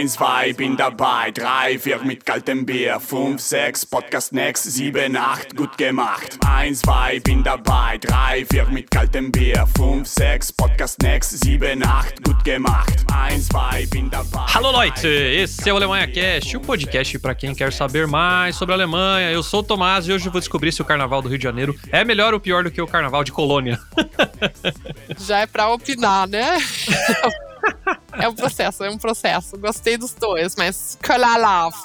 Eins, zwei, bin dabei. Drei, vier mit kaltem Bier. Fünf, sechs, Podcast next. Sieben, acht, gut gemacht. Eins, zwei, bin dabei. Drei, vier mit kaltem Bier. Fünf, sechs, Podcast next. Sieben, acht, gut gemacht. Eins, zwei, bin dabei. Alô, Leute! Esse é o Alemanha Cast, o podcast para quem quer saber mais sobre a Alemanha. Eu sou o Tomás e hoje eu vou descobrir se o Carnaval do Rio de Janeiro é melhor ou pior do que o Carnaval de Colônia. Já é pra opinar, né? É um processo, é um processo. Gostei dos dois, mas love.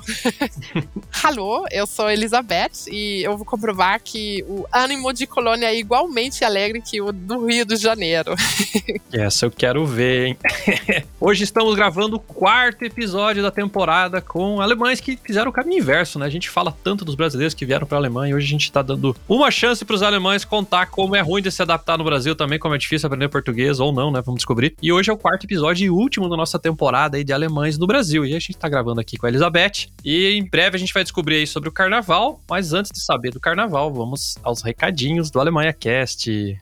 Alô, eu sou Elizabeth e eu vou comprovar que o ânimo de Colônia é igualmente alegre que o do Rio de Janeiro. Essa eu quero ver, hein? Hoje estamos gravando o quarto episódio da temporada com alemães que fizeram o caminho inverso, né? A gente fala tanto dos brasileiros que vieram para a Alemanha e hoje a gente está dando uma chance para os alemães contar como é ruim de se adaptar no Brasil também, como é difícil aprender português ou não, né? Vamos descobrir. E hoje é o quarto episódio e último da nossa temporada aí de alemães no Brasil. E a gente tá gravando aqui com a Elizabeth. E em breve a gente vai descobrir aí sobre o carnaval. Mas antes de saber do carnaval, vamos aos recadinhos do Alemanha Cast.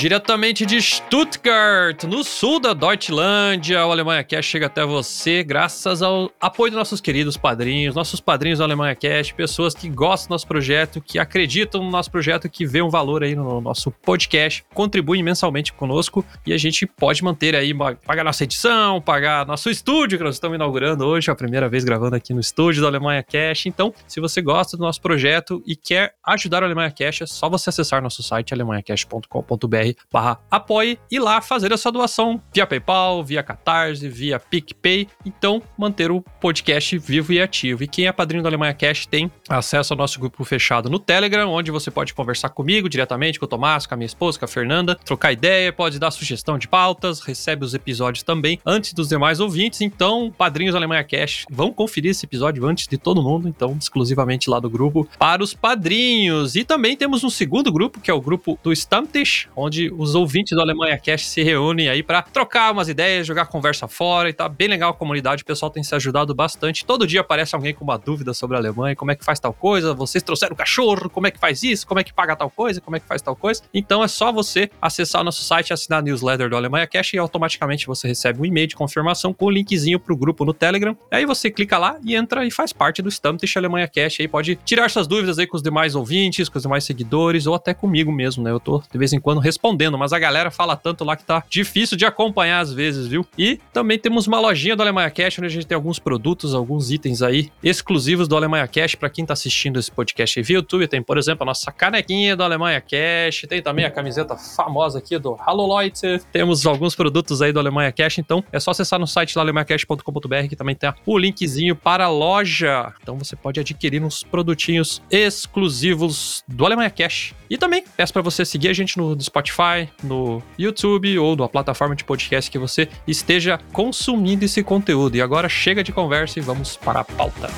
Diretamente de Stuttgart, no sul da Deutschlandia, o Alemanha Cash chega até você graças ao apoio dos nossos queridos padrinhos, nossos padrinhos do Alemanha Cash, pessoas que gostam do nosso projeto, que acreditam no nosso projeto, que vê um valor aí no nosso podcast, contribuem mensalmente conosco e a gente pode manter aí, pagar nossa edição, pagar nosso estúdio que nós estamos inaugurando hoje, é a primeira vez gravando aqui no estúdio do Alemanha Cash. Então, se você gosta do nosso projeto e quer ajudar o Alemanha Cash, é só você acessar nosso site alemanhacash.com.br barra apoie e lá fazer a sua doação via PayPal, via Catarse, via PicPay. Então, manter o podcast vivo e ativo. E quem é padrinho do Alemanha Cash tem acesso ao nosso grupo fechado no Telegram, onde você pode conversar comigo diretamente, com o Tomás, com a minha esposa, com a Fernanda, trocar ideia, pode dar sugestão de pautas, recebe os episódios também antes dos demais ouvintes. Então, padrinhos do Alemanha Cash, vão conferir esse episódio antes de todo mundo, então, exclusivamente lá do grupo para os padrinhos. E também temos um segundo grupo, que é o grupo do Stammtisch, onde onde os ouvintes do Alemanha Cast se reúnem aí para trocar umas ideias, jogar conversa fora e tá bem legal a comunidade, o pessoal tem se ajudado bastante. Todo dia aparece alguém com uma dúvida sobre a Alemanha, como é que faz tal coisa, vocês trouxeram cachorro, como é que faz isso, como é que paga tal coisa, como é que faz tal coisa. Então é só você acessar o nosso site, assinar a newsletter do Alemanha Cash e automaticamente você recebe um e-mail de confirmação com o linkzinho pro grupo no Telegram. Aí você clica lá e entra e faz parte do Stammtisch Alemanha Cash aí pode tirar suas dúvidas aí com os demais ouvintes, com os demais seguidores ou até comigo mesmo, né? Eu tô de vez em quando respondendo respondendo, mas a galera fala tanto lá que tá difícil de acompanhar às vezes, viu? E também temos uma lojinha do Alemanha Cash, onde a gente tem alguns produtos, alguns itens aí exclusivos do Alemanha Cash para quem tá assistindo esse podcast via YouTube. Tem, por exemplo, a nossa canequinha do Alemanha Cash, tem também a camiseta famosa aqui do Hallo Leute. Temos alguns produtos aí do Alemanha Cash, então é só acessar no site lá alemanhacash.com.br que também tem o linkzinho para a loja. Então você pode adquirir uns produtinhos exclusivos do Alemanha Cash. E também peço para você seguir a gente no Spotify Spotify, no YouTube ou na plataforma de podcast que você esteja consumindo esse conteúdo. E agora chega de conversa e vamos para a pauta.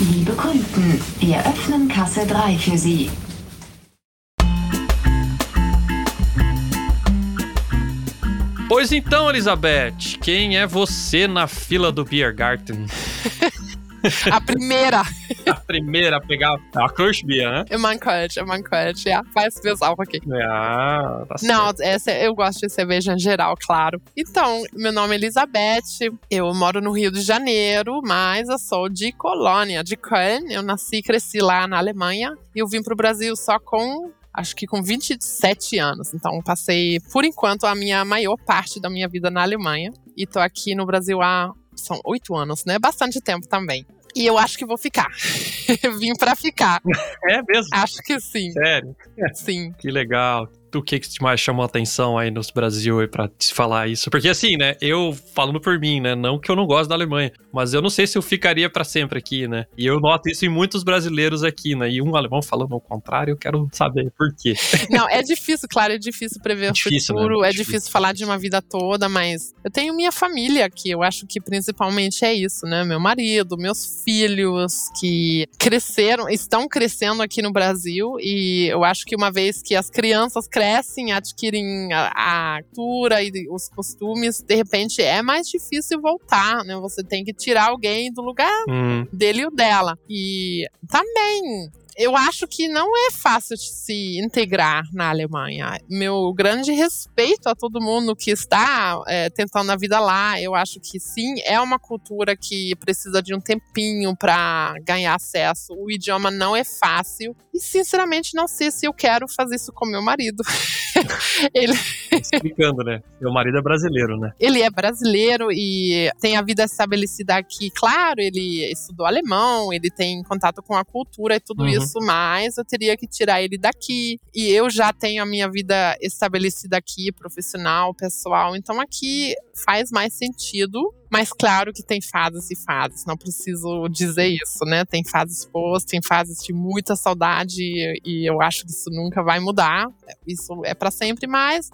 Liebe Kunden, wir öffnen Kasse 3 für Sie. Pois então, Elizabeth, quem é você na fila do Beer Garden? A primeira. a primeira a pegar a Kirschbier, né? Immer ein Kölsch, immer ein Kölsch, ja. Weißt du es auch aqui. Ah, tá Não, essa, eu gosto de cerveja em geral, claro. Então, meu nome é Elizabeth, eu moro no Rio de Janeiro, mas eu sou de Colônia, de Köln. Eu nasci e cresci lá na Alemanha. E eu vim pro Brasil só com acho que com 27 anos. Então, passei, por enquanto, a minha maior parte da minha vida na Alemanha. E tô aqui no Brasil há são oito anos, né? Bastante tempo também. E eu acho que vou ficar. Vim para ficar. É mesmo? Acho que sim. Sério? Sim. Que legal o que que mais chamou a atenção aí no Brasil aí pra te falar isso? Porque assim, né, eu falando por mim, né, não que eu não gosto da Alemanha, mas eu não sei se eu ficaria para sempre aqui, né? E eu noto isso em muitos brasileiros aqui, né? E um alemão falando ao contrário, eu quero saber por quê. Não, é difícil, claro, é difícil prever é difícil, o futuro, né? é, é difícil. difícil falar de uma vida toda, mas eu tenho minha família aqui, eu acho que principalmente é isso, né? Meu marido, meus filhos que cresceram, estão crescendo aqui no Brasil e eu acho que uma vez que as crianças crescem adquirem a, a cultura e os costumes, de repente é mais difícil voltar, né? Você tem que tirar alguém do lugar hum. dele ou dela. E também eu acho que não é fácil de se integrar na Alemanha. Meu grande respeito a todo mundo que está é, tentando a vida lá. Eu acho que sim, é uma cultura que precisa de um tempinho para ganhar acesso. O idioma não é fácil. E, sinceramente, não sei se eu quero fazer isso com meu marido. ele... Explicando, né? Meu marido é brasileiro, né? Ele é brasileiro e tem a vida estabelecida aqui. Claro, ele estudou alemão, ele tem contato com a cultura e tudo uhum. isso, mas eu teria que tirar ele daqui. E eu já tenho a minha vida estabelecida aqui, profissional, pessoal. Então aqui faz mais sentido. Mas claro que tem fases e fases, não preciso dizer isso, né? Tem fases boas, tem fases de muita saudade e eu acho que isso nunca vai mudar. Isso é para sempre, mas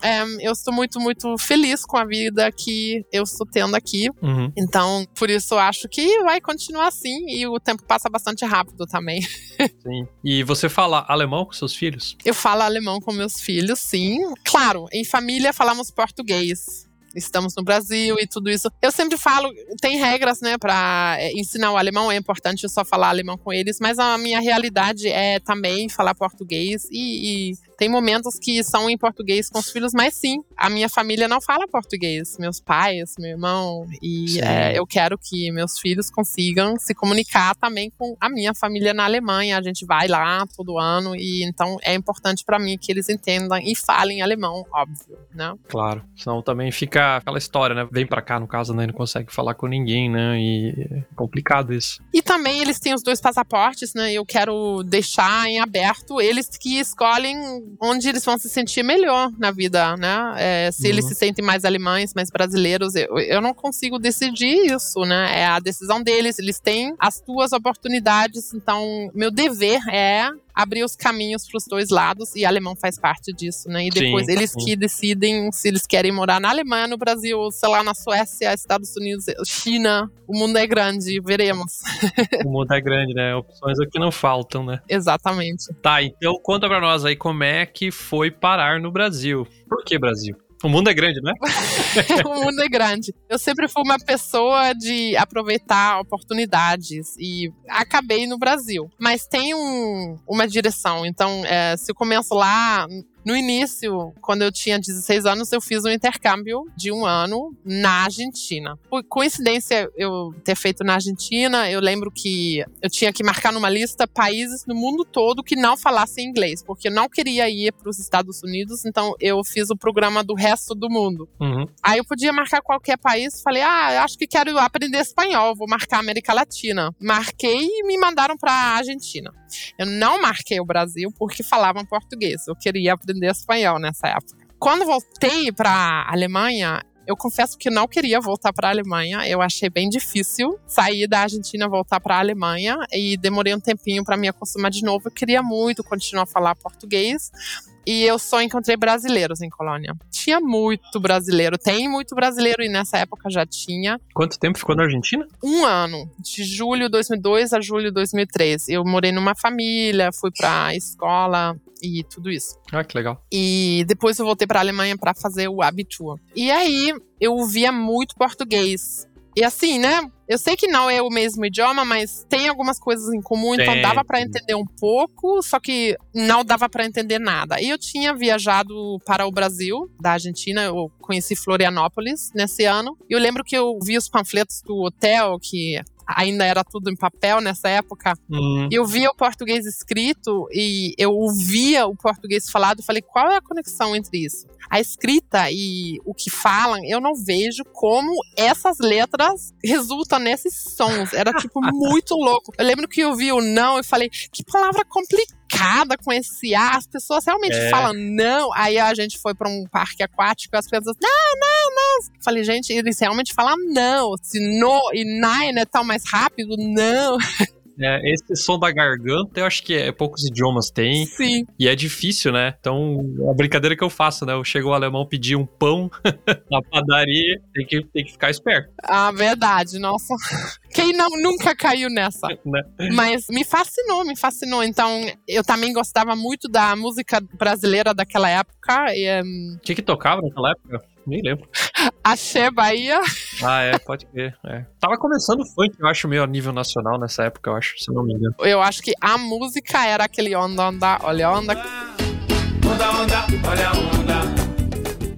é, eu estou muito, muito feliz com a vida que eu estou tendo aqui. Uhum. Então, por isso eu acho que vai continuar assim e o tempo passa bastante rápido também. Sim. E você fala alemão com seus filhos? Eu falo alemão com meus filhos, sim. Claro, em família falamos português estamos no Brasil e tudo isso. Eu sempre falo, tem regras, né, para é, ensinar o alemão, é importante só falar alemão com eles, mas a minha realidade é também falar português e, e tem momentos que são em português com os filhos, mas sim, a minha família não fala português, meus pais, meu irmão, e é, eu quero que meus filhos consigam se comunicar também com a minha família na Alemanha. A gente vai lá todo ano e então é importante para mim que eles entendam e falem alemão, óbvio, né? Claro, senão também fica aquela história, né? Vem para cá no caso, né? Não consegue falar com ninguém, né? E é complicado isso. E também eles têm os dois passaportes, né? Eu quero deixar em aberto eles que escolhem onde eles vão se sentir melhor na vida, né? É, se uhum. eles se sentem mais alemães, mais brasileiros, eu, eu não consigo decidir isso, né? É a decisão deles, eles têm as duas oportunidades, então meu dever é abrir os caminhos para os dois lados e alemão faz parte disso, né? E depois sim, eles sim. que decidem se eles querem morar na Alemanha, no Brasil, sei lá, na Suécia, Estados Unidos, China. O mundo é grande, veremos. o mundo é grande, né? Opções aqui não faltam, né? Exatamente. Tá, então conta para nós aí como é que foi parar no Brasil. Por que Brasil? O mundo é grande, né? o mundo é grande. Eu sempre fui uma pessoa de aproveitar oportunidades e acabei no Brasil. Mas tem um, uma direção. Então, é, se eu começo lá no início, quando eu tinha 16 anos, eu fiz um intercâmbio de um ano na Argentina. Por coincidência, eu ter feito na Argentina, eu lembro que eu tinha que marcar numa lista países no mundo todo que não falassem inglês, porque eu não queria ir para os Estados Unidos, então eu fiz o programa do resto do mundo. Uhum. Aí eu podia marcar qualquer país, falei, ah, acho que quero aprender espanhol, vou marcar América Latina. Marquei e me mandaram para a Argentina. Eu não marquei o Brasil porque falavam português, eu queria aprender aprender espanhol nessa época. Quando voltei para a Alemanha, eu confesso que não queria voltar para a Alemanha. Eu achei bem difícil sair da Argentina voltar para a Alemanha e demorei um tempinho para me acostumar de novo. Eu queria muito continuar a falar português, e eu só encontrei brasileiros em Colônia. Tinha muito brasileiro, tem muito brasileiro e nessa época já tinha. Quanto tempo ficou na Argentina? Um ano, de julho de 2002 a julho de 2003. Eu morei numa família, fui pra escola e tudo isso. Ah, que legal. E depois eu voltei para a Alemanha para fazer o Abitur. E aí eu via muito português. E assim, né? Eu sei que não é o mesmo idioma, mas tem algumas coisas em comum, tem. então dava para entender um pouco, só que não dava para entender nada. E eu tinha viajado para o Brasil, da Argentina, eu conheci Florianópolis nesse ano. E eu lembro que eu vi os panfletos do hotel que ainda era tudo em papel nessa época. Uhum. Eu via o português escrito e eu ouvia o português falado falei, qual é a conexão entre isso? A escrita e o que falam, eu não vejo como essas letras resultam nesses sons. Era, tipo, muito louco. Eu lembro que eu vi o não e falei, que palavra complicada com esse A. As pessoas realmente é. falam não. Aí a gente foi para um parque aquático e as pessoas, não, não, não. Falei, gente, eles realmente falam não. Se no e nine é tão mais rápido, não. É, esse som da garganta, eu acho que é, poucos idiomas têm. Sim. E é difícil, né? Então, a brincadeira que eu faço, né? Eu chego o alemão pedir um pão na padaria, tem que, tem que ficar esperto. Ah, verdade. Nossa. Quem não, nunca caiu nessa? né? Mas me fascinou, me fascinou. Então, eu também gostava muito da música brasileira daquela época. O um... que que tocava naquela época? Nem lembro. Axé Bahia. Ah, é, pode ver. É. Tava começando o funk, eu acho, meio a nível nacional nessa época, eu acho, se não me engano. Eu acho que a música era aquele onda, onda, olha onda. Onda, onda, olha a onda.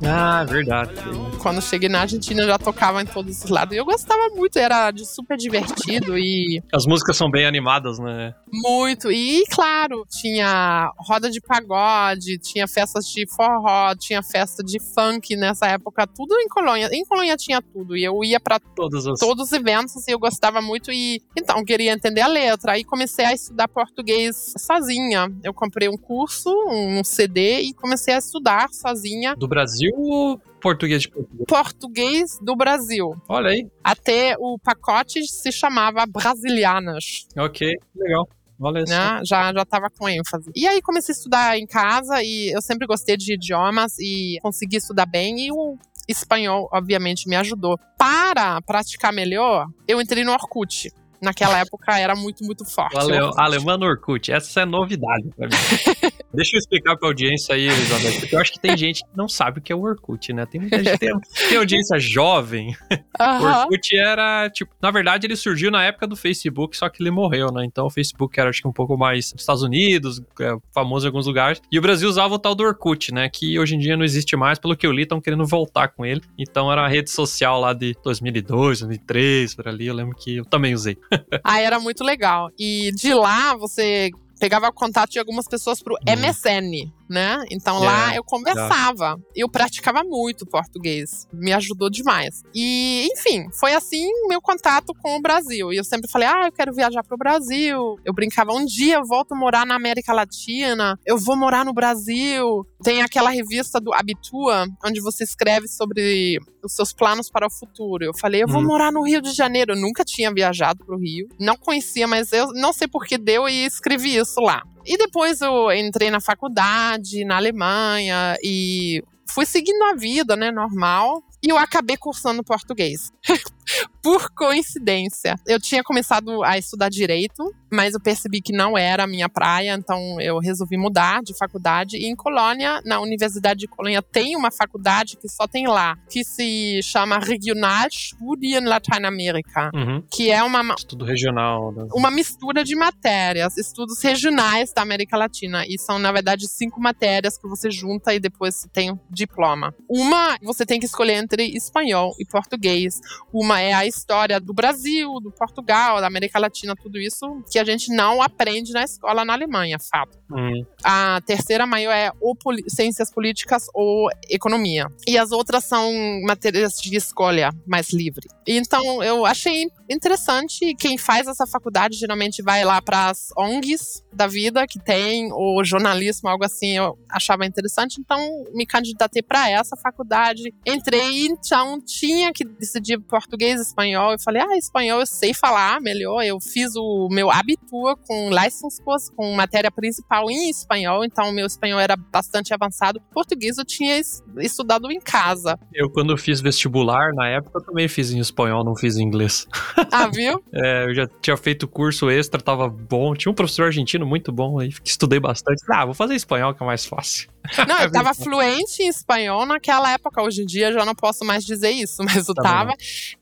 Ah, verdade. Quando cheguei na Argentina, eu já tocava em todos os lados. E eu gostava muito, era de super divertido e As músicas são bem animadas, né? muito. E, claro, tinha roda de pagode, tinha festas de forró, tinha festa de funk nessa época, tudo em Colônia. Em Colônia tinha tudo. E eu ia pra Todas as. todos os eventos e eu gostava muito e então queria entender a letra. Aí comecei a estudar português sozinha. Eu comprei um curso, um CD e comecei a estudar sozinha Do Brasil português de Portugal? português do Brasil. Olha aí. Até o pacote se chamava Brasilianas, Ok, legal. Olha só. né? Já já tava com ênfase. E aí comecei a estudar em casa e eu sempre gostei de idiomas e consegui estudar bem e o espanhol obviamente me ajudou. Para praticar melhor, eu entrei no Orkut. Naquela época era muito, muito forte. O ale... Orkut. Alemã no Orkut, essa é novidade pra mim. Deixa eu explicar pra audiência aí, Elizabeth, porque eu acho que tem gente que não sabe o que é o Orkut, né? Tem muita gente, tem, tem audiência jovem. O Aham. Orkut era, tipo, na verdade ele surgiu na época do Facebook, só que ele morreu, né? Então o Facebook era, acho que um pouco mais nos Estados Unidos, é, famoso em alguns lugares. E o Brasil usava o tal do Orkut, né? Que hoje em dia não existe mais, pelo que eu li, estão querendo voltar com ele. Então era uma rede social lá de 2002, 2003, por ali. Eu lembro que eu também usei. Ah, era muito legal. E de lá você pegava o contato de algumas pessoas pro MSN, né? Então lá É, eu conversava. Eu praticava muito português. Me ajudou demais. E, enfim, foi assim meu contato com o Brasil. E eu sempre falei: ah, eu quero viajar pro Brasil. Eu brincava, um dia eu volto a morar na América Latina, eu vou morar no Brasil. Tem aquela revista do Habitua, onde você escreve sobre os seus planos para o futuro. Eu falei, eu vou Hum. morar no Rio de Janeiro. Eu nunca tinha viajado pro Rio. Não conhecia, mas eu não sei por que deu e escrevi isso lá. E depois eu entrei na faculdade, na Alemanha, e fui seguindo a vida, né, normal. E eu acabei cursando português. Por coincidência. Eu tinha começado a estudar direito, mas eu percebi que não era a minha praia, então eu resolvi mudar de faculdade. E em Colônia, na Universidade de Colônia, tem uma faculdade que só tem lá, que se chama Regionalstudien Lateinamérica, Uhum. que é uma, Estudo regional. né? uma mistura de matérias, estudos regionais da América Latina. E são, na verdade, cinco matérias que você junta e depois tem um diploma. Uma, você tem que escolher entre espanhol e português. Uma é a história do Brasil, do Portugal, da América Latina, tudo isso que a gente não aprende na escola na Alemanha, fato. Hum. A terceira maior é ou ciências políticas ou economia. E as outras são matérias de escolha mais livre. Então eu achei interessante. Quem faz essa faculdade geralmente vai lá para as ONGs da vida que tem, ou jornalismo, algo assim. Eu achava interessante. Então me candidatei para essa faculdade. Entrei, então tinha que decidir português espanhol. Eu falei, ah, espanhol eu sei falar melhor. Eu fiz o meu Abitur com Leistungskurs, com matéria principal em espanhol, então o meu espanhol era bastante avançado. Português eu tinha es- estudado em casa. Eu, quando fiz vestibular, na época, eu também fiz em espanhol, não fiz em inglês. Ah, viu? É, eu já tinha feito curso extra, tava bom. Tinha um professor argentino muito bom aí, estudei bastante. Ah, vou fazer espanhol, que é mais fácil. Não, eu tava fluente em espanhol naquela época. Hoje em dia já não posso mais dizer isso, mas eu Tá tava.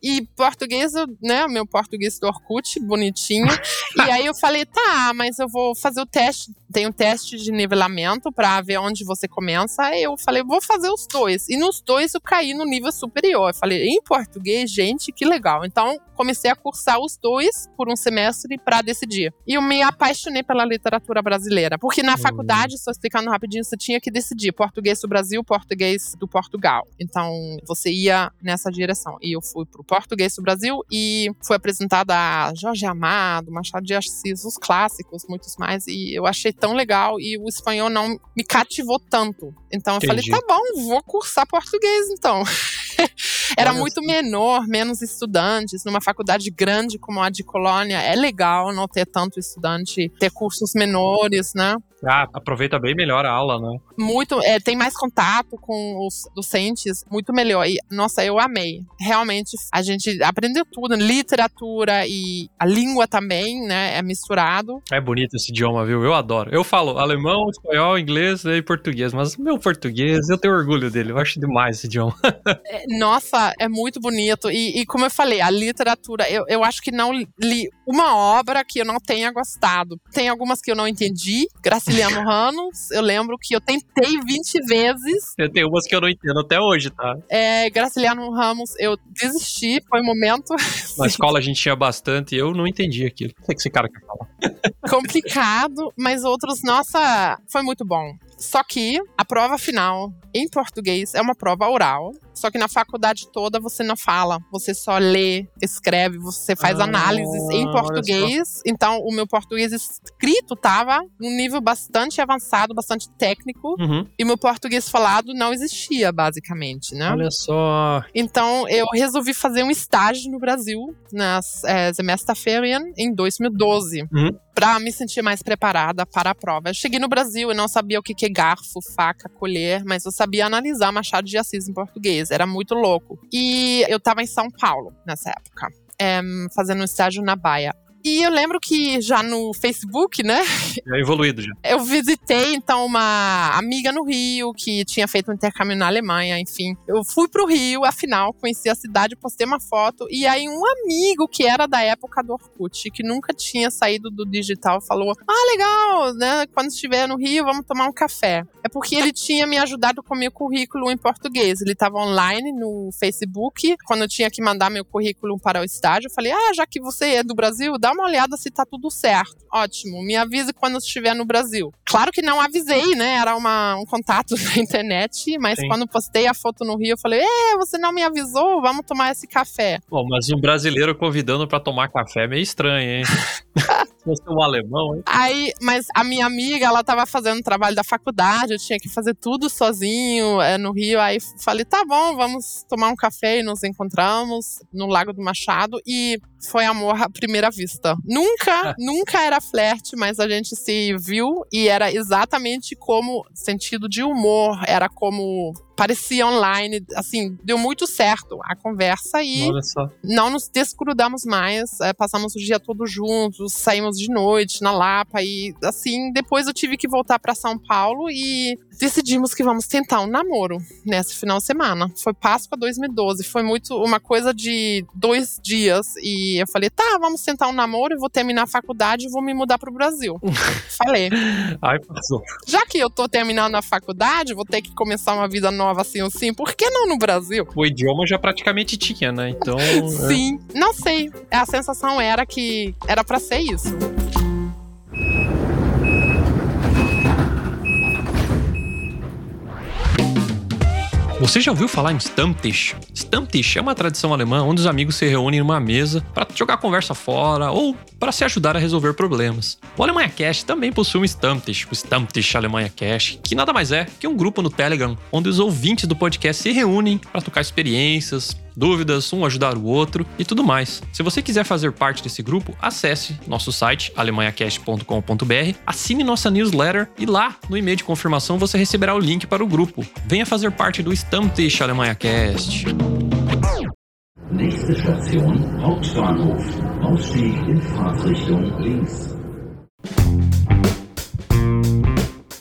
E português, né? Meu português do Orkut, bonitinho. e aí eu falei, tá, mas eu vou fazer o teste. Tem um teste de nivelamento pra ver onde você começa. Aí eu falei, vou fazer os dois. E nos dois eu caí no nível superior. Eu falei, em português, gente, que legal. Então comecei a cursar os dois por um semestre pra decidir. E eu me apaixonei pela literatura brasileira. Porque na Hum. faculdade, só explicando rapidinho, você tinha que decidir português do Brasil, português do Portugal. Então você ia nessa direção. E eu fui pro português do Brasil e fui apresentada a Jorge Amado, Machado de Assis, os clássicos, muitos mais. E eu achei tão legal e o espanhol não me cativou tanto. Então eu Entendi. falei, tá bom, vou cursar português então. Era Olha muito menor, menos estudantes. Numa faculdade grande como a de Colônia, é legal não ter tanto estudante, ter cursos menores, né? Ah, aproveita bem melhor a aula, né? muito é, tem mais contato com os docentes, muito melhor. E, nossa, eu amei. Realmente, a gente aprendeu tudo, literatura e a língua também, né? É misturado. É bonito esse idioma, viu? Eu adoro. Eu falo alemão, espanhol, inglês e português, mas meu português, eu tenho orgulho dele. Eu acho demais esse idioma. É, nossa, é muito bonito. E, e como eu falei, a literatura, eu, eu acho que não li uma obra que eu não tenha gostado. Tem algumas que eu não entendi. Graciliano Ramos, eu lembro que eu tentei 20 vezes. Eu tenho umas que eu não entendo até hoje, tá? É, Graciliano Ramos, eu desisti, foi um momento Na escola a gente tinha bastante e eu não entendi aquilo. O que esse cara quer falar? complicado, mas outros, nossa, foi muito bom. Só que a prova final em português é uma prova oral. Só que na faculdade toda você não fala, você só lê, escreve, você faz Ah, análises em português. Então o meu português escrito tava num nível bastante avançado, bastante técnico, Uhum. e meu português falado não existia basicamente, né? Olha só. Então, eu resolvi fazer um estágio no Brasil, nas é, Semesterferien, em 2012, Uhum. para me sentir mais preparada para a prova. Eu cheguei no Brasil e não sabia o que que é garfo, faca, colher, mas eu sabia analisar Machado de Assis em português. Era muito louco. E eu estava em São Paulo nessa época, é, fazendo um estágio na Baia. E eu lembro que já no Facebook, né, É evoluído já. eu visitei, então, uma amiga no Rio que tinha feito um intercâmbio na Alemanha, enfim. Eu fui pro Rio, afinal, conheci a cidade, postei uma foto. E aí, um amigo que era da época do Orkut, que nunca tinha saído do digital, falou: Ah, legal, né? Quando estiver no Rio, vamos tomar um café. É porque ele tinha me ajudado com meu currículo em português. Ele estava online no Facebook. Quando eu tinha que mandar meu currículo para o estágio, eu falei: Ah, já que você é do Brasil, dá uma olhada se tá tudo certo. Ótimo, me avise quando estiver no Brasil. Claro que não avisei, né? Era uma, um contato na internet, mas Sim. quando postei a foto no Rio, eu falei: É, você não me avisou? Vamos tomar esse café. Bom, mas um brasileiro convidando pra tomar café é meio estranho, hein? Se fosse um alemão, hein? Aí, mas a minha amiga, ela tava fazendo trabalho da faculdade, eu tinha que fazer tudo sozinho é, no Rio. Aí falei, tá bom, vamos tomar um café e nos encontramos no Lago do Machado. E foi amor à primeira vista. Nunca, nunca era flerte, mas a gente se viu e era exatamente como sentido de humor, era como parecia online, assim, deu muito certo a conversa e não nos desgrudamos mais, é, passamos o dia todo juntos, saímos de noite na Lapa e assim, depois eu tive que voltar para São Paulo e decidimos que vamos tentar um namoro nesse final de semana. Foi Páscoa 2012, foi muito uma coisa de dois dias e eu falei, tá, vamos tentar um namoro, eu vou terminar a faculdade e vou me mudar pro Brasil. falei, Ai, passou. já que eu tô terminando a faculdade, vou ter que começar uma vida nova assim assim, por que não no Brasil? O idioma já praticamente tinha, né? Então. é. Sim, não sei. A sensação era que era pra ser isso. Você já ouviu falar em Stammtisch? Stammtisch é uma tradição alemã onde os amigos se reúnem numa mesa para jogar conversa fora ou para se ajudar a resolver problemas. O Alemanha Cash também possui um Stammtisch, o Stammtisch Alemanha Cash, que nada mais é que um grupo no Telegram onde os ouvintes do podcast se reúnem para trocar experiências, dúvidas, um ajudar o outro e tudo mais. Se você quiser fazer parte desse grupo, acesse nosso site alemanhacast.com.br, assine nossa newsletter e lá no e-mail de confirmação você receberá o link para o grupo. Venha fazer parte do Stammtisch Alemanha Cast. Nächste Station, Hauptbahnhof. Ausstieg in Fahrtrichtung links.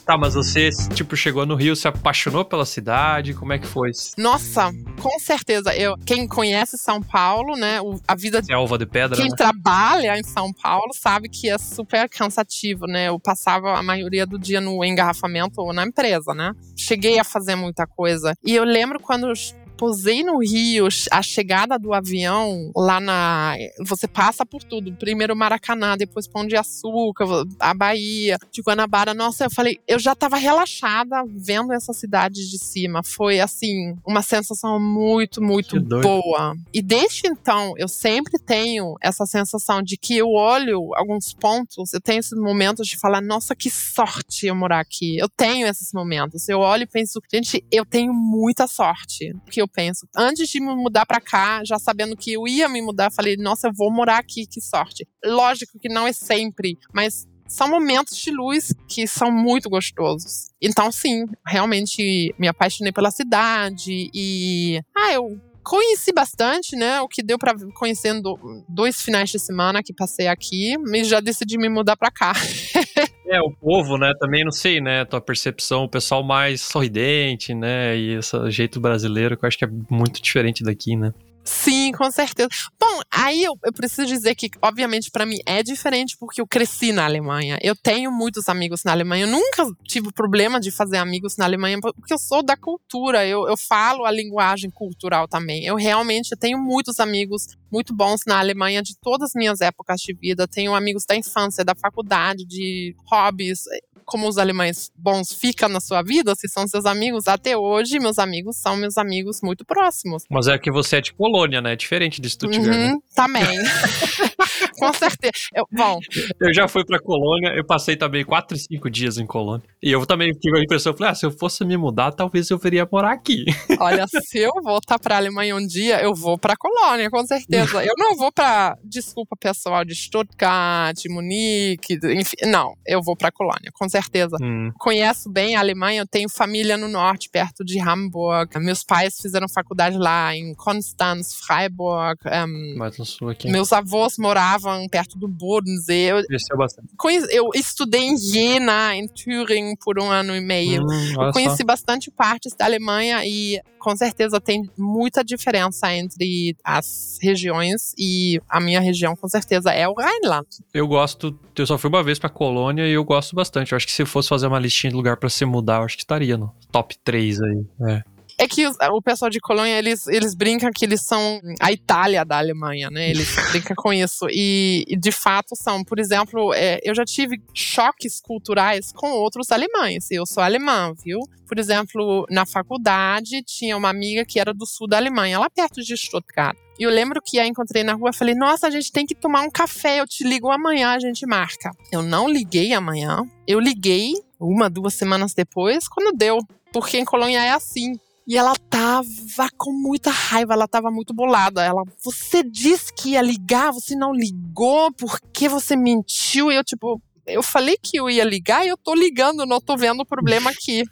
Tá, mas você, tipo, chegou no Rio, se apaixonou pela cidade? Como é que foi? Nossa, com certeza. Eu, quem conhece São Paulo, né? o- a vida Selva de pedra, quem né? trabalha em São Paulo sabe que é super cansativo, né? Eu passava a maioria do dia no engarrafamento ou na empresa, né? Cheguei a fazer muita coisa. E eu lembro quando posei no Rio, a chegada do avião lá na. Você passa por tudo. Primeiro Maracanã, depois Pão de Açúcar, a Bahia, de Guanabara. Nossa, eu falei, eu já tava relaxada vendo essa cidade de cima. Foi assim, uma sensação muito, muito boa. E desde então, eu sempre tenho essa sensação de que eu olho alguns pontos, eu tenho esses momentos de falar, nossa, que sorte eu morar aqui. Eu tenho esses momentos. Eu olho e penso, gente, eu tenho muita sorte. Que eu eu penso. Antes de me mudar para cá, já sabendo que eu ia me mudar, falei, nossa, eu vou morar aqui, que sorte. Lógico que não é sempre, mas são momentos de luz que são muito gostosos. Então, sim, realmente me apaixonei pela cidade e. Ah, eu conheci bastante, né? O que deu para conhecendo dois finais de semana que passei aqui, mas já decidi me mudar para cá. é, o povo, né? Também não sei, né? Tua percepção, o pessoal mais sorridente, né? E esse jeito brasileiro que eu acho que é muito diferente daqui, né? Sim, com certeza. Bom, aí eu, eu preciso dizer que, obviamente, para mim é diferente porque eu cresci na Alemanha. Eu tenho muitos amigos na Alemanha. Eu nunca tive problema de fazer amigos na Alemanha porque eu sou da cultura. Eu, eu falo a linguagem cultural também. Eu realmente tenho muitos amigos muito bons na Alemanha de todas as minhas épocas de vida. Tenho amigos da infância, da faculdade, de hobbies como os alemães bons ficam na sua vida, se são seus amigos, até hoje, meus amigos são meus amigos muito próximos. Mas é que você é de Colônia, né? É diferente de Stuttgart. Uhum, né? Também. Com certeza. Eu, bom. Eu já fui pra Colônia, eu passei também quatro, cinco dias em Colônia. E eu também tive a impressão, falei, ah, se eu fosse me mudar, talvez eu viria morar aqui. Olha, se eu voltar pra Alemanha um dia, eu vou pra Colônia, com certeza. Eu não vou pra, desculpa pessoal, de Stuttgart, Munique, enfim, não, eu vou pra Colônia, com certeza. Hum. Conheço bem a Alemanha, eu tenho família no norte, perto de Hamburg. Meus pais fizeram faculdade lá em Konstanz, Freiburg. Um, Mais no sul aqui. Meus avós moravam perto do Bodensee. Eu, bastante. eu estudei em Jena, em Thüringen, por um ano e meio. Hum, eu conheci só. bastante partes da Alemanha e com certeza tem muita diferença entre as regiões e a minha região com certeza é o Rhineland. Eu gosto, eu só fui uma vez pra Colônia e eu gosto bastante. Eu acho que se fosse fazer uma listinha de lugar para se mudar, eu acho que estaria no top 3 aí. É. É que o pessoal de Colônia, eles, eles brincam que eles são a Itália da Alemanha, né? Eles brincam com isso. E, e, de fato são. Por exemplo, é, eu já tive choques culturais com outros alemães. Eu sou alemã, viu? Por exemplo, na faculdade, tinha uma amiga que era do sul da Alemanha, lá perto de Stuttgart. E eu lembro que a encontrei na rua, falei: "Nossa, a gente tem que tomar um café, eu te ligo amanhã, a gente marca". Eu não liguei amanhã. Eu liguei uma, duas semanas depois, quando deu, porque em Colônia é assim. E ela tava com muita raiva, ela tava muito bolada. Ela, você disse que ia ligar, você não ligou, por que você mentiu? E eu, tipo, eu falei que eu ia ligar e eu tô ligando, não tô vendo o problema aqui.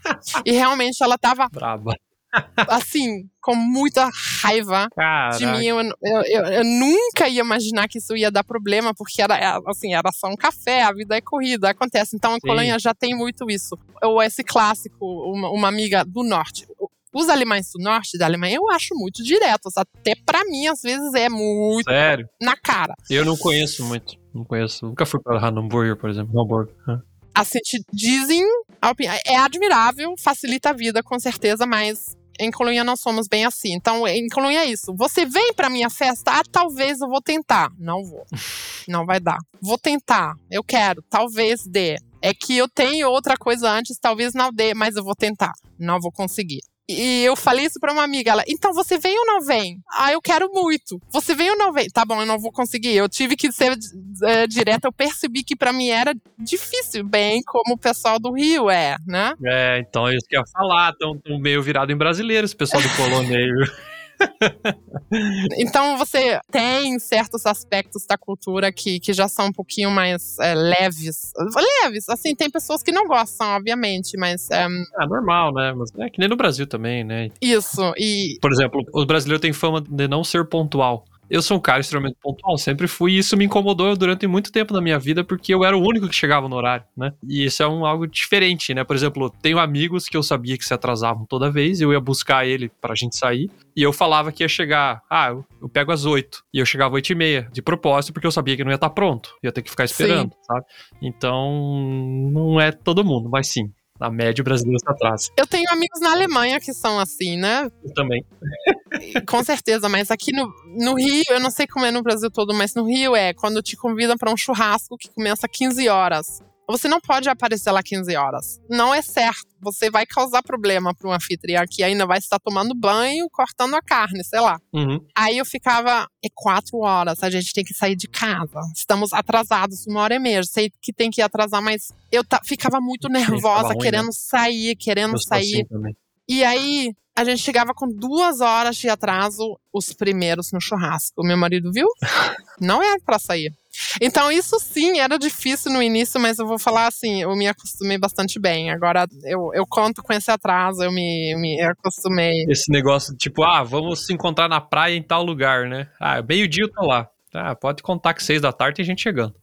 e realmente ela tava. Braba. Assim, com muita raiva Caraca. de mim. Eu, eu, eu, eu, nunca ia imaginar que isso ia dar problema, porque era, é, assim, era só um café, a vida é corrida, acontece. Então, a Colônia já tem muito isso. Ou esse clássico, uma, uma amiga do norte. Os alemães do norte da Alemanha eu acho muito diretos. Até para mim, às vezes, é muito Sério? na cara. Eu não conheço muito. Não conheço. Nunca fui para Hamburger, por exemplo. Hamburg. Assim, dizem. É admirável, facilita a vida, com certeza, mas em Colônia nós somos bem assim. Então, em Colônia é isso. Você vem pra minha festa? Ah, talvez eu vou tentar. Não vou. Não vai dar. Vou tentar. Eu quero. Talvez dê. É que eu tenho outra coisa antes, talvez não dê, mas eu vou tentar. Não vou conseguir. E eu falei isso pra uma amiga. Ela, então você vem ou não vem? Ah, eu quero muito. Você vem ou não vem? Tá bom, eu não vou conseguir. Eu tive que ser é, direta. Eu percebi que para mim era difícil, bem como o pessoal do Rio é, né? É, então é isso que eu ia falar. Estão meio virado em brasileiro esse pessoal do aí. então você tem certos aspectos da cultura que, que já são um pouquinho mais é, leves. Leves, assim, tem pessoas que não gostam, obviamente, mas. É, é normal, né? Mas é que nem no Brasil também, né? Isso, e. Por exemplo, o brasileiro tem fama de não ser pontual. Eu sou um cara extremamente pontual, sempre fui, e isso me incomodou durante muito tempo na minha vida, porque eu era o único que chegava no horário, né? E isso é um algo diferente, né? Por exemplo, tenho amigos que eu sabia que se atrasavam toda vez, eu ia buscar ele pra gente sair, e eu falava que ia chegar, ah, eu, eu pego às oito, e eu chegava às oito e meia, de propósito, porque eu sabia que não ia estar pronto, ia ter que ficar esperando, sim. sabe? Então, não é todo mundo, mas sim, na média, o brasileiro está atrás. Eu tenho amigos na Alemanha que são assim, né? Eu também. Com certeza, mas aqui no, no Rio, eu não sei como é no Brasil todo, mas no Rio é quando te convidam para um churrasco que começa 15 horas. Você não pode aparecer lá 15 horas. Não é certo. Você vai causar problema para um anfitrião que ainda vai estar tomando banho, cortando a carne, sei lá. Uhum. Aí eu ficava, é quatro horas, a gente tem que sair de casa. Estamos atrasados uma hora e meia. Sei que tem que atrasar, mas eu ficava muito nervosa, Sim, querendo né? sair, querendo eu sair. Assim e aí a gente chegava com duas horas de atraso, os primeiros no churrasco. Meu marido viu? Não é pra sair. Então, isso sim era difícil no início, mas eu vou falar assim, eu me acostumei bastante bem. Agora eu, eu conto com esse atraso, eu me, me acostumei. Esse negócio, tipo, ah, vamos se encontrar na praia em tal lugar, né? Ah, meio-dia eu tô lá. Ah, pode contar que seis da tarde tem gente chegando.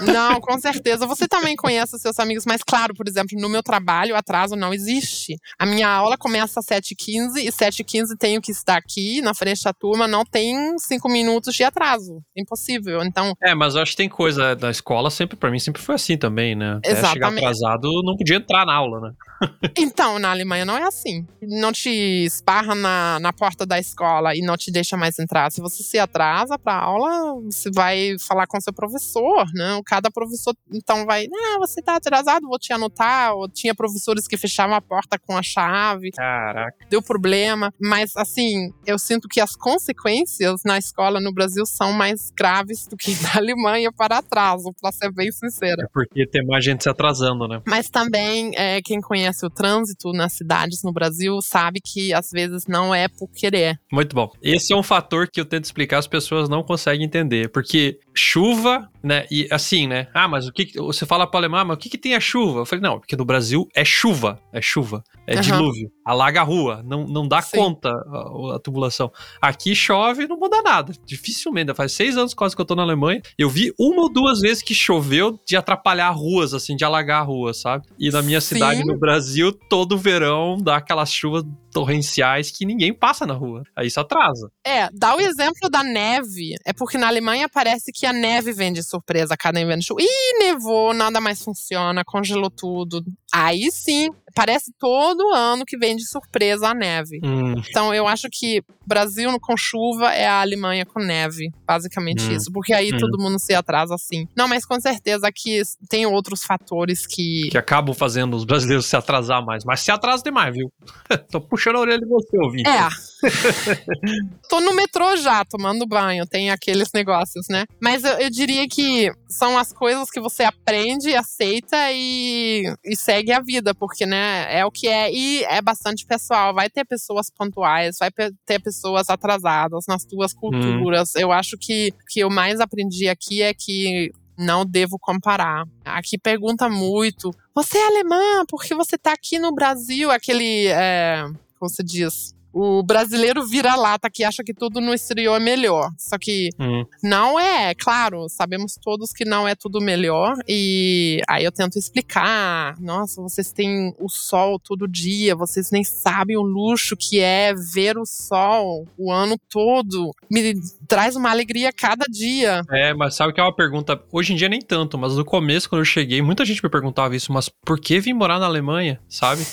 Não, com certeza. Você também conhece os seus amigos, mas claro, por exemplo, no meu trabalho, atraso não existe. A minha aula começa às 7h15 e 7h15 tenho que estar aqui na frente da turma, não tem cinco minutos de atraso. Impossível. Então. É, mas eu acho que tem coisa da escola, sempre, para mim, sempre foi assim também, né? Até Exatamente. chegar atrasado, não podia entrar na aula, né? Então, na Alemanha não é assim. Não te esparra na, na porta da escola e não te deixa mais entrar. Se você se atrasa para aula, você vai falar com seu professor, né? Cada professor, então, vai, ah, você tá atrasado, vou te anotar. Ou tinha professores que fechavam a porta com a chave. Caraca. Deu problema. Mas, assim, eu sinto que as consequências na escola no Brasil são mais graves do que na Alemanha para atraso, pra ser bem sincera. É porque tem mais gente se atrasando, né? Mas também, é, quem conhece o trânsito nas cidades no Brasil sabe que às vezes não é por querer. Muito bom. Esse é um fator que eu tento explicar, as pessoas não conseguem entender. Porque chuva, né? E assim, né? Ah, mas o que. que- Você fala para alemão, ah, mas o que, que tem a chuva? Eu falei, não, porque no Brasil é chuva. É chuva. É Aham. dilúvio. Alaga a rua. Não, não dá Sim. conta a, a tubulação. Aqui chove e não muda nada. Dificilmente. Faz seis anos quase que eu tô na Alemanha. Eu vi uma ou duas vezes que choveu de atrapalhar ruas, assim, de alagar a rua, sabe? E na minha Sim. cidade, no Brasil, todo verão dá aquelas chuvas torrenciais que ninguém passa na rua. Aí isso atrasa. É, dá o exemplo da neve. É porque na Alemanha parece que a neve vem de surpresa a cada inverno. Ih, nevou, nada mais funciona, congelou tudo. Aí sim, parece todo ano que vem de surpresa a neve. Hum, Então eu acho que Brasil com chuva é a Alemanha com neve, basicamente Hum. isso, porque aí Hum. todo mundo se atrasa assim. Não, mas com certeza aqui tem outros fatores que que acabam fazendo os brasileiros se atrasar mais. Mas se atrasa demais, viu? Tô puxando a orelha de você, ouvinte. É. Tô no metrô já, tomando banho, tem aqueles negócios, né? Mas eu, eu diria que são as coisas que você aprende, aceita e, e segue a vida, porque, né, é o que é. E é bastante pessoal. Vai ter pessoas pontuais, vai ter pessoas atrasadas nas duas culturas. Eu acho que o que eu mais aprendi aqui é que não devo comparar. Aqui pergunta muito: você é alemã? Porque você tá aqui no Brasil? Aquele. É, como se diz? O brasileiro vira-lata que acha que tudo no exterior é melhor. Só que Hum, não é, claro, sabemos todos que não é tudo melhor. E aí eu tento explicar. Nossa, vocês têm o sol todo dia, vocês nem sabem o luxo que é ver o sol o ano todo. Me traz uma alegria cada dia. É, mas sabe que é uma pergunta. Hoje em dia nem tanto, mas no começo, quando eu cheguei, muita gente me perguntava isso, mas por que vir morar na Alemanha, sabe?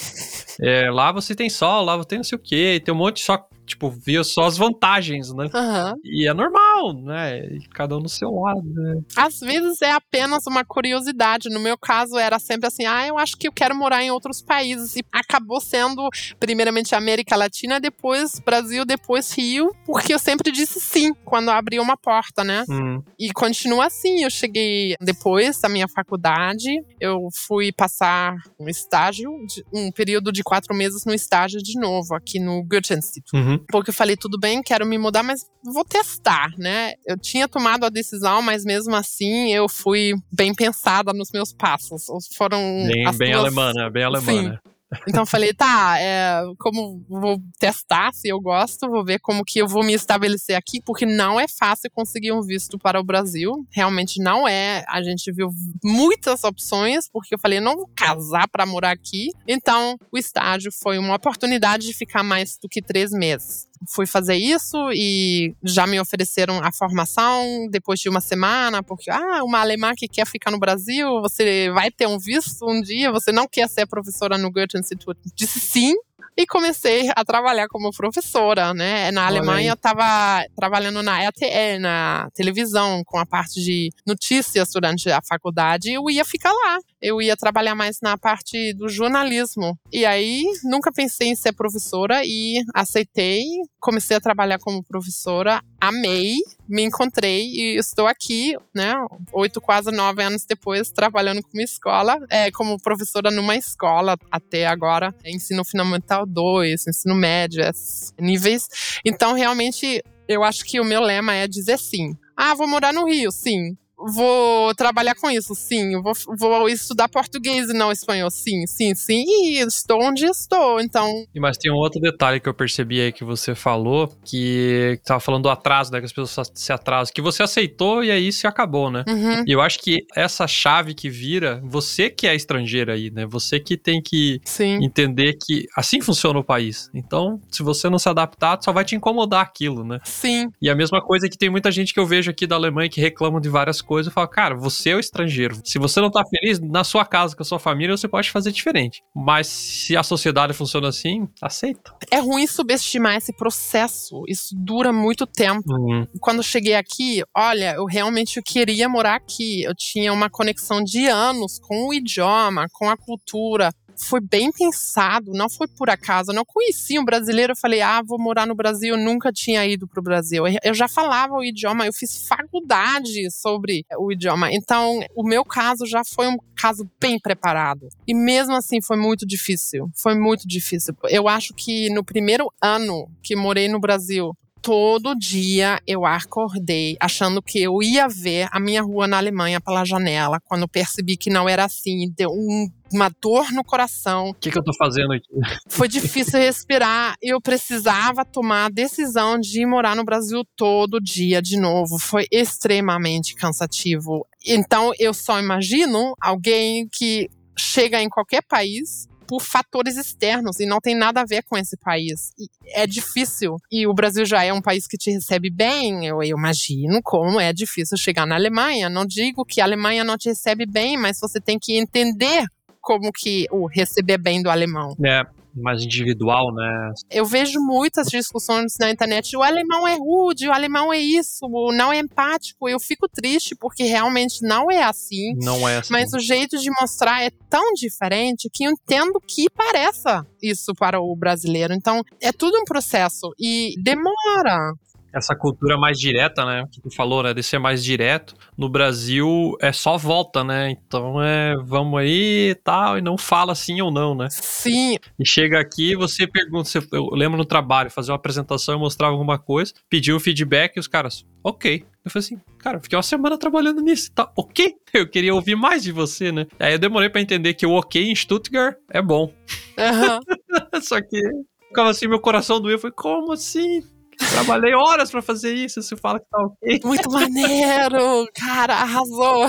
É, lá você tem sol, lá você tem não sei o quê, tem um monte só, tipo, via só as vantagens, né? Aham. E é normal, né? E cada um no seu lado, né? Às vezes é apenas uma curiosidade. No meu caso, era sempre assim: ah, eu acho que eu quero morar em outros países. E acabou sendo, primeiramente, América Latina, depois Brasil, depois Rio, porque eu sempre disse sim quando abria uma porta, né? Hum, E continua assim. Eu cheguei depois da minha faculdade, eu fui passar um estágio, um período de quatro meses no estágio de novo, aqui no Goethe-Institut. uhum. Porque eu falei, tudo bem, quero me mudar, mas vou testar, né? Eu tinha tomado a decisão, mas mesmo assim eu fui bem pensada nos meus passos. Foram Bem, bem duas- alemã, né? Bem alemã, Sim. né? Então falei, tá, é, como vou testar se eu gosto, vou ver como que eu vou me estabelecer aqui, porque não é fácil conseguir um visto para o Brasil. Realmente não é. A gente viu muitas opções, porque eu falei, não vou casar para morar aqui. Então, o estágio foi uma oportunidade de ficar mais do que três meses. Fui fazer isso e já me ofereceram a formação depois de uma semana, porque, ah, uma alemã que quer ficar no Brasil, você vai ter um visto um dia, você não quer ser professora no Goethe-Institut? Disse sim. E comecei a trabalhar como professora, né? Na Olha Alemanha aí. eu estava trabalhando na RTL, na televisão, com a parte de notícias durante a faculdade, eu ia ficar lá. Eu ia trabalhar mais na parte do jornalismo. E aí, nunca pensei em ser professora e aceitei. comecei a trabalhar como professora, amei, me encontrei e estou aqui, né, oito, quase nove anos depois, trabalhando como escola, é, como professora numa escola até agora, ensino fundamental 2, ensino médio, esses níveis. Então, realmente, eu acho que o meu lema é dizer sim. Ah, vou morar no Rio, sim vou trabalhar com isso, sim. Vou, vou estudar português e não espanhol, sim, sim, sim. E estou onde estou, então. E mas tem um outro detalhe que eu percebi aí que você falou, que tava falando do atraso, né? Que as pessoas se atrasam, que você aceitou e aí se acabou, né? Uhum. E eu acho que essa chave que vira, você que é estrangeira aí, né? Você que tem que Sim. entender que assim funciona o país. Então, se você não se adaptar, só vai te incomodar aquilo, né? Sim. E a mesma coisa que tem muita gente que eu vejo aqui da Alemanha que reclamam de várias coisas, eu falo, cara, você é o estrangeiro. Se você não tá feliz na sua casa com a sua família, você pode fazer diferente. Mas se a sociedade funciona assim, aceita. É ruim subestimar esse processo. Isso dura muito tempo. Uhum. Quando eu cheguei aqui, olha, eu realmente queria morar aqui. Eu tinha uma conexão de anos com o idioma, com a cultura. Foi bem pensado, não foi por acaso. Eu não conhecia um brasileiro. Eu falei, ah, vou morar no Brasil. Eu nunca tinha ido para o Brasil. Eu já falava o idioma, eu fiz faculdade sobre o idioma. Então, o meu caso já foi um caso bem preparado. E mesmo assim, foi muito difícil. Foi muito difícil. Eu acho que no primeiro ano que morei no Brasil, todo dia eu acordei achando que eu ia ver a minha rua na Alemanha pela janela. Quando percebi que não era assim, deu um, uma dor no coração. O que, que eu tô fazendo aqui? Foi difícil respirar. Eu precisava tomar a decisão de ir morar no Brasil todo dia de novo. Foi extremamente cansativo. Então eu só imagino alguém que chega em qualquer país por fatores externos e não tem nada a ver com esse país. E é difícil. E o Brasil já é um país que te recebe bem. Eu, eu, imagino como é difícil chegar na Alemanha. Não digo que a Alemanha não te recebe bem, mas você tem que entender como que o receber bem do alemão. É, mais individual, né? Eu vejo muitas discussões na internet. O alemão é rude, o alemão é isso, não é empático. Eu fico triste porque realmente não é assim. Não é assim. Mas o jeito de mostrar é tão diferente que eu entendo que pareça isso para o brasileiro. Então, é tudo um processo e demora essa cultura mais direta, né? Que tu falou, né? De ser mais direto. No Brasil é só volta, né? Então é vamos aí e tal, e não fala sim ou não, né? Sim. E chega aqui você pergunta, você, eu lembro no trabalho, fazer uma apresentação, eu mostrava alguma coisa, pediu um feedback e os caras, ok. Eu falei assim, cara, fiquei uma semana trabalhando nisso, tá ok? Eu queria ouvir mais de você, né? Aí eu demorei para entender que o ok em Stuttgart é bom. Uhum. Só que ficava assim, meu coração doeu. Eu falei, como assim? Trabalhei horas pra fazer isso, você fala que tá ok. Muito maneiro! Cara, arrasou!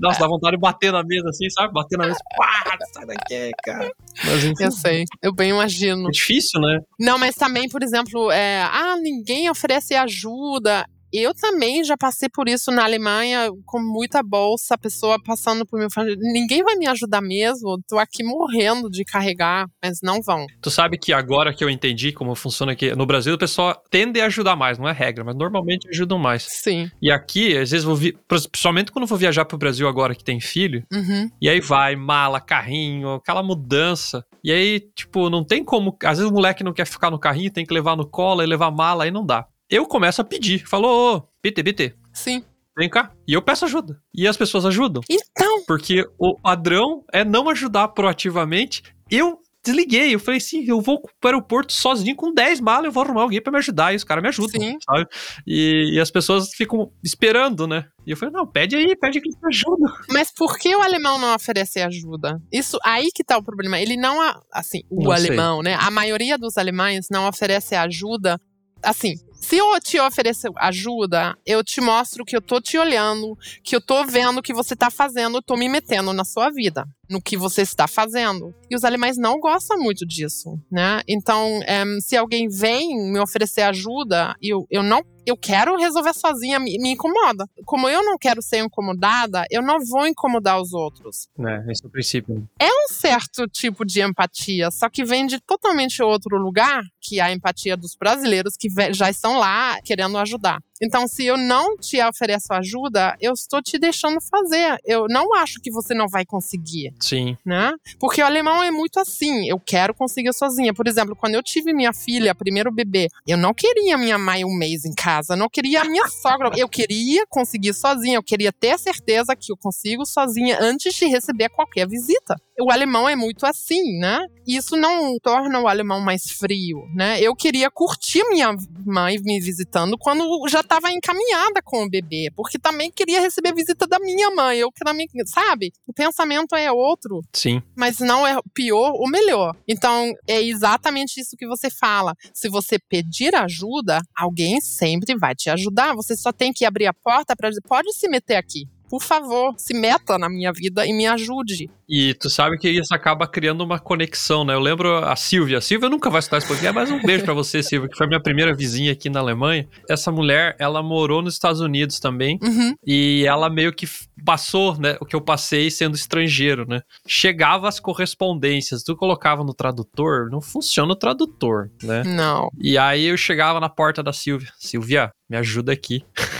Nossa, dá vontade de bater na mesa assim, sabe? Bater na mesa, pá, sai daqui, cara. Mas, enfim, eu sei, eu bem imagino. É difícil, né? Não, mas também, por exemplo, é, ah, ninguém oferece ajuda. Eu também já passei por isso na Alemanha, com muita bolsa, a pessoa passando por mim, ninguém vai me ajudar mesmo, tô aqui morrendo de carregar, mas não vão. Tu sabe que agora que eu entendi como funciona aqui, no Brasil o pessoal tende a ajudar mais, não é regra, mas normalmente ajudam mais. Sim. E aqui, às vezes vou, vi... principalmente quando eu vou viajar pro Brasil agora que tem filho, uhum. e aí vai, mala, carrinho, aquela mudança, e aí, tipo, não tem como, às vezes o moleque não quer ficar no carrinho, tem que levar no colo e levar mala, aí não dá eu começo a pedir. Falou, ô, BT, BT. Sim. Vem cá. E eu peço ajuda. E as pessoas ajudam. Então. Porque o padrão é não ajudar proativamente. Eu desliguei. Eu falei assim: eu vou para o aeroporto sozinho com 10 malas, eu vou arrumar alguém para me ajudar. E os caras me ajudam, Sim. sabe? E, e, as pessoas ficam esperando, né? E eu falei: não, pede aí, pede que eles me ajudam. Mas por que o alemão não oferece ajuda? Isso aí que tá o problema. Ele não, assim, o Não sei. alemão, né? A maioria dos alemães não oferece ajuda. Assim, se eu te oferecer ajuda, eu te mostro que eu tô te olhando, que eu tô vendo o que você tá fazendo, eu tô me metendo na sua vida, no que você está fazendo. E os alemães não gostam muito disso, né? Então, é, se alguém vem me oferecer ajuda eu, eu não eu quero resolver sozinha, me, me, incomoda. Como eu não quero ser incomodada, eu não vou incomodar os outros. É, esse é o princípio. É um certo tipo de empatia, só que vem de totalmente outro lugar que a empatia dos brasileiros que já estão lá querendo ajudar. Então, se eu não te ofereço ajuda, eu estou te deixando fazer. Eu não acho que você não vai conseguir Sim. né? Porque o alemão é muito assim, eu quero conseguir sozinha. Por exemplo, quando eu tive minha filha, primeiro bebê, eu não queria minha mãe um mês em casa, não queria a minha sogra, eu queria conseguir sozinha, eu queria ter certeza que eu consigo sozinha antes de receber qualquer visita. O alemão é muito assim, né? Isso não torna o alemão mais frio, né? Eu queria curtir minha mãe me visitando quando já estava encaminhada com o bebê, porque também queria receber visita da minha mãe, eu que também, sabe? O pensamento é outro Sim. mas não é pior ou melhor. Então, é exatamente isso que você fala. Se você pedir ajuda, alguém sempre vai te ajudar. Você só tem que abrir a porta para dizer: pode se meter aqui. Por favor, se meta na minha vida e me ajude. E tu sabe que isso acaba criando uma conexão, né? Eu lembro a Silvia. A Silvia nunca vai escutar esse podcast, mas um beijo pra você, Silvia, que foi minha primeira vizinha aqui na Alemanha. Essa mulher, ela morou nos Estados Unidos também. Uhum. E ela meio que passou, né? O que eu passei sendo estrangeiro, né? Chegava as correspondências, tu colocava no tradutor, não funciona o tradutor, né? Não. E aí eu chegava na porta da Silvia. Silvia, me ajuda aqui.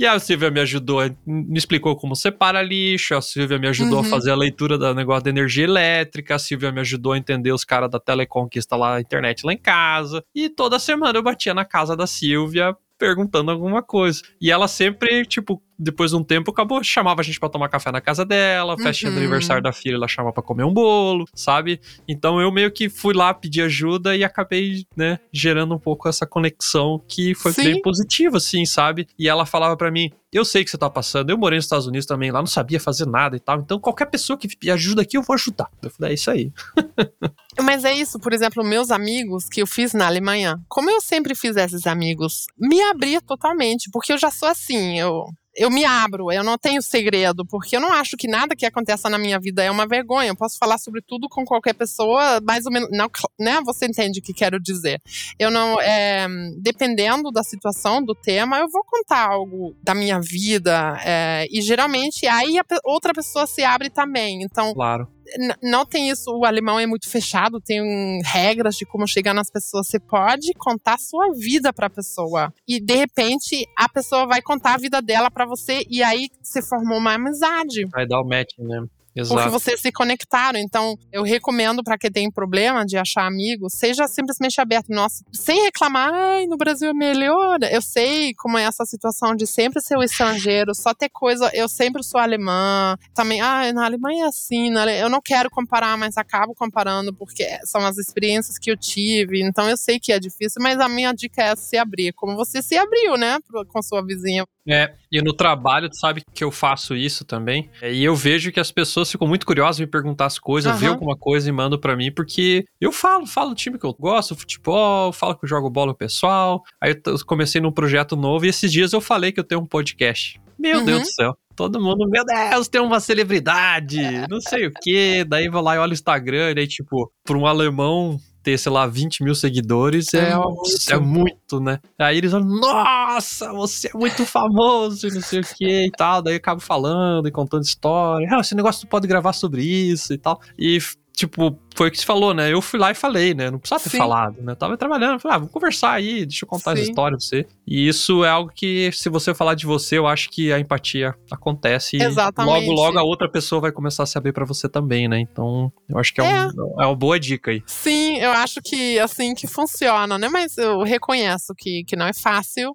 e a Silvia me ajudou, me explicou como separa lixo, a Silvia me ajudou Uhum. a fazer a leitura do negócio da energia elétrica, a Silvia me ajudou a entender os caras da Telecom que instalar a internet lá em casa. E toda semana eu batia na casa da Silvia perguntando alguma coisa. E ela sempre, tipo, depois de um tempo, acabou, chamava a gente pra tomar café na casa dela, festinha do Uhum. aniversário da filha, ela chamava pra comer um bolo, sabe? Então eu meio que fui lá pedir ajuda e acabei, né, gerando um pouco essa conexão que foi Sim. bem positiva, assim, sabe? E ela falava pra mim: Eu sei que você tá passando, eu morei nos Estados Unidos também, lá não sabia fazer nada e tal, então qualquer pessoa que me ajuda aqui, eu vou ajudar. Eu falei: É isso aí. Mas é isso, por exemplo, meus amigos que eu fiz na Alemanha, como eu sempre fiz esses amigos, me abri totalmente, porque eu já sou assim, eu. Eu me abro, eu não tenho segredo, porque eu não acho que nada que aconteça na minha vida é uma vergonha. Eu posso falar sobre tudo com qualquer pessoa, mais ou menos. Não, né? Você entende o que quero dizer. Eu não. É, dependendo da situação, do tema, eu vou contar algo da minha vida. é, e geralmente aí a outra pessoa se abre também. Então, Claro. N- não tem isso, o alemão é muito fechado, tem regras de como chegar nas pessoas. Você pode contar a sua vida pra pessoa. E de repente a pessoa vai contar a vida dela pra você e aí você formou uma amizade. Vai dar o match, né? Porque Exato. vocês se conectaram. Então, eu recomendo pra quem tem problema de achar amigos, seja simplesmente aberto. Nossa, sem reclamar, ai, no Brasil é melhor. Eu sei como é essa situação de sempre ser o estrangeiro, só ter coisa. Eu sempre sou alemã. Também, ai, na Alemanha é assim. na Ale- Eu não quero comparar, mas acabo comparando porque são as experiências que eu tive. Então, eu sei que é difícil, mas a minha dica é se abrir. Como você se abriu, né, com sua vizinha. É, e no trabalho, tu sabe que eu faço isso também. É, e eu vejo que as pessoas ficam muito curiosas em me perguntar as coisas, vê Aham. alguma coisa e mandam pra mim, porque eu falo, falo do time que eu gosto, futebol, falo que eu jogo bola com o pessoal. Aí eu comecei num projeto novo e esses dias eu falei que eu tenho um podcast. Meu Uhum. Deus do céu. Todo mundo, meu Deus, tem uma celebridade, não sei o quê. Daí vou lá e olho o Instagram, e daí, tipo, pra um alemão ter, sei lá, 20 mil seguidores é, É muito. é muito, né? Aí eles falam, nossa, você é muito famoso e não sei o que e tal. Daí eu acabo falando e contando história. Ah, esse negócio tu pode gravar sobre isso e tal. E, tipo, foi o que você falou, né? Eu fui lá e falei, né? Não precisava ter Sim. falado, né? Eu tava trabalhando, falei, ah, vamos conversar aí, deixa eu contar Sim. história pra você. E isso é algo que, se você falar de você, eu acho que a empatia acontece. e Exatamente. Logo, logo a outra pessoa vai começar a saber pra você também, né? Então, eu acho que é, um- é uma boa dica aí. Sim, eu acho que assim que funciona, né? Mas eu reconheço que, que não é fácil.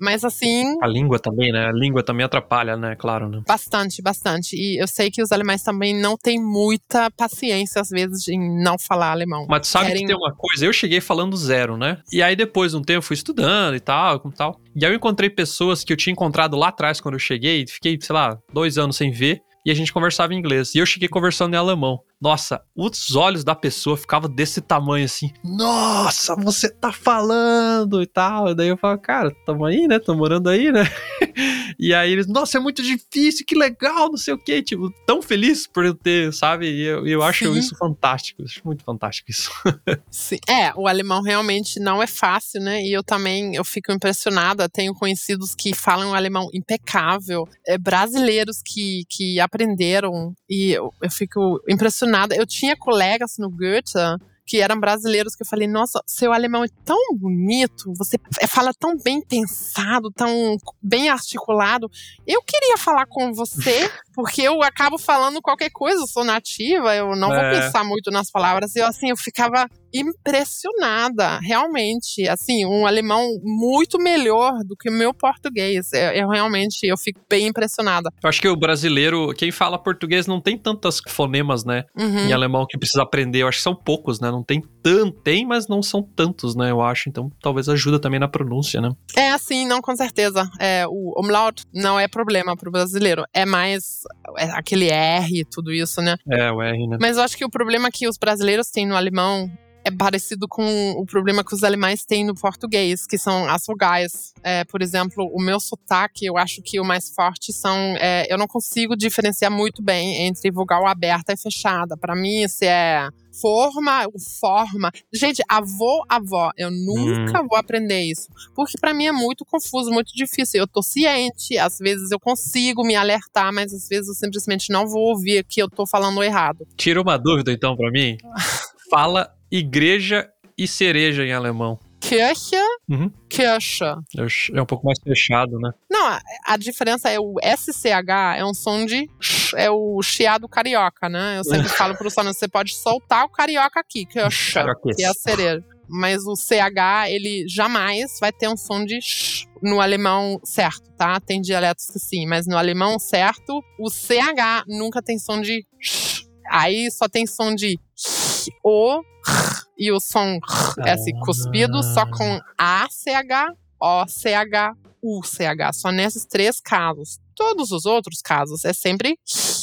Mas assim, A língua também, né? A língua também atrapalha, né? Claro, né? bastante, bastante. E eu sei que os alemães também não têm muita paciência, às vezes, em não falar alemão. Mas tu sabe Querem- que tem uma coisa, eu cheguei falando zero, né? E aí depois de um tempo eu fui estudando e tal, como tal. E aí eu encontrei pessoas que eu tinha encontrado lá atrás quando eu cheguei, fiquei, sei lá, dois anos sem ver. E a gente conversava em inglês. E eu cheguei conversando em alemão. Nossa, os olhos da pessoa ficavam desse tamanho assim. Nossa, você tá falando e tal. E daí eu falo, cara, tamo aí, né? Tô morando aí, né? e aí eles, nossa, é muito difícil, que legal, não sei o quê. Tipo, tão feliz por eu ter, sabe? E eu, eu acho Sim. isso fantástico. Acho muito fantástico isso. Sim. É, o alemão realmente não é fácil, né? E eu também eu fico impressionada. Tenho conhecidos que falam um alemão impecável, é, brasileiros que, que aprenderam, e eu, eu fico impressionada. Eu tinha colegas no Goethe que eram brasileiros, que eu falei, nossa, seu alemão é tão bonito, você fala tão bem pensado, tão bem articulado. Eu queria falar com você, porque eu acabo falando qualquer coisa, eu sou nativa, eu não vou É. pensar muito nas palavras. E eu, assim, eu ficava impressionada, realmente. Assim, um alemão muito melhor do que o meu português. Eu, eu realmente, eu fico bem impressionada. Eu acho que o brasileiro, quem fala português não tem tantas fonemas, né? Uhum. Em alemão que precisa aprender. Eu acho que são poucos, né? Não tem tanto. Tem, mas não são tantos, né? Eu acho. Então talvez ajuda também na pronúncia, né? É assim, não, com certeza. É, o umlaut não é problema pro brasileiro. É mais é, aquele R e tudo isso, né? É, o R, né? Mas eu acho que o problema que os brasileiros têm no alemão é parecido com o problema que os alemães têm no português, que são as vogais. É, por exemplo, o meu sotaque, eu acho que o mais forte são. é, eu não consigo diferenciar muito bem entre vogal aberta e fechada. Para mim, se é forma, o forma. Gente, avô, avó, eu nunca vou aprender isso. Porque para mim é muito confuso, muito difícil. Eu tô ciente, às vezes eu consigo me alertar, mas às vezes eu simplesmente não vou ouvir que eu tô falando errado. Tira uma dúvida então pra mim. Fala igreja e cereja em alemão. Kirche, Uhum. Kirche. É um pouco mais fechado, né? Não, a, a diferença é o SCH é um som de sh, é o chiado carioca, né? Eu sempre falo pro sono, você pode soltar o carioca aqui, é Carioquês. que é a cereja. Mas o CH, ele jamais vai ter um som de sh no alemão certo, tá? Tem dialetos que sim, mas no alemão certo, o CH nunca tem som de sh. Aí só tem som de o e o som é assim, cuspido, só com ACH, OCH, UCH. Só nesses três casos. Todos os outros casos é sempre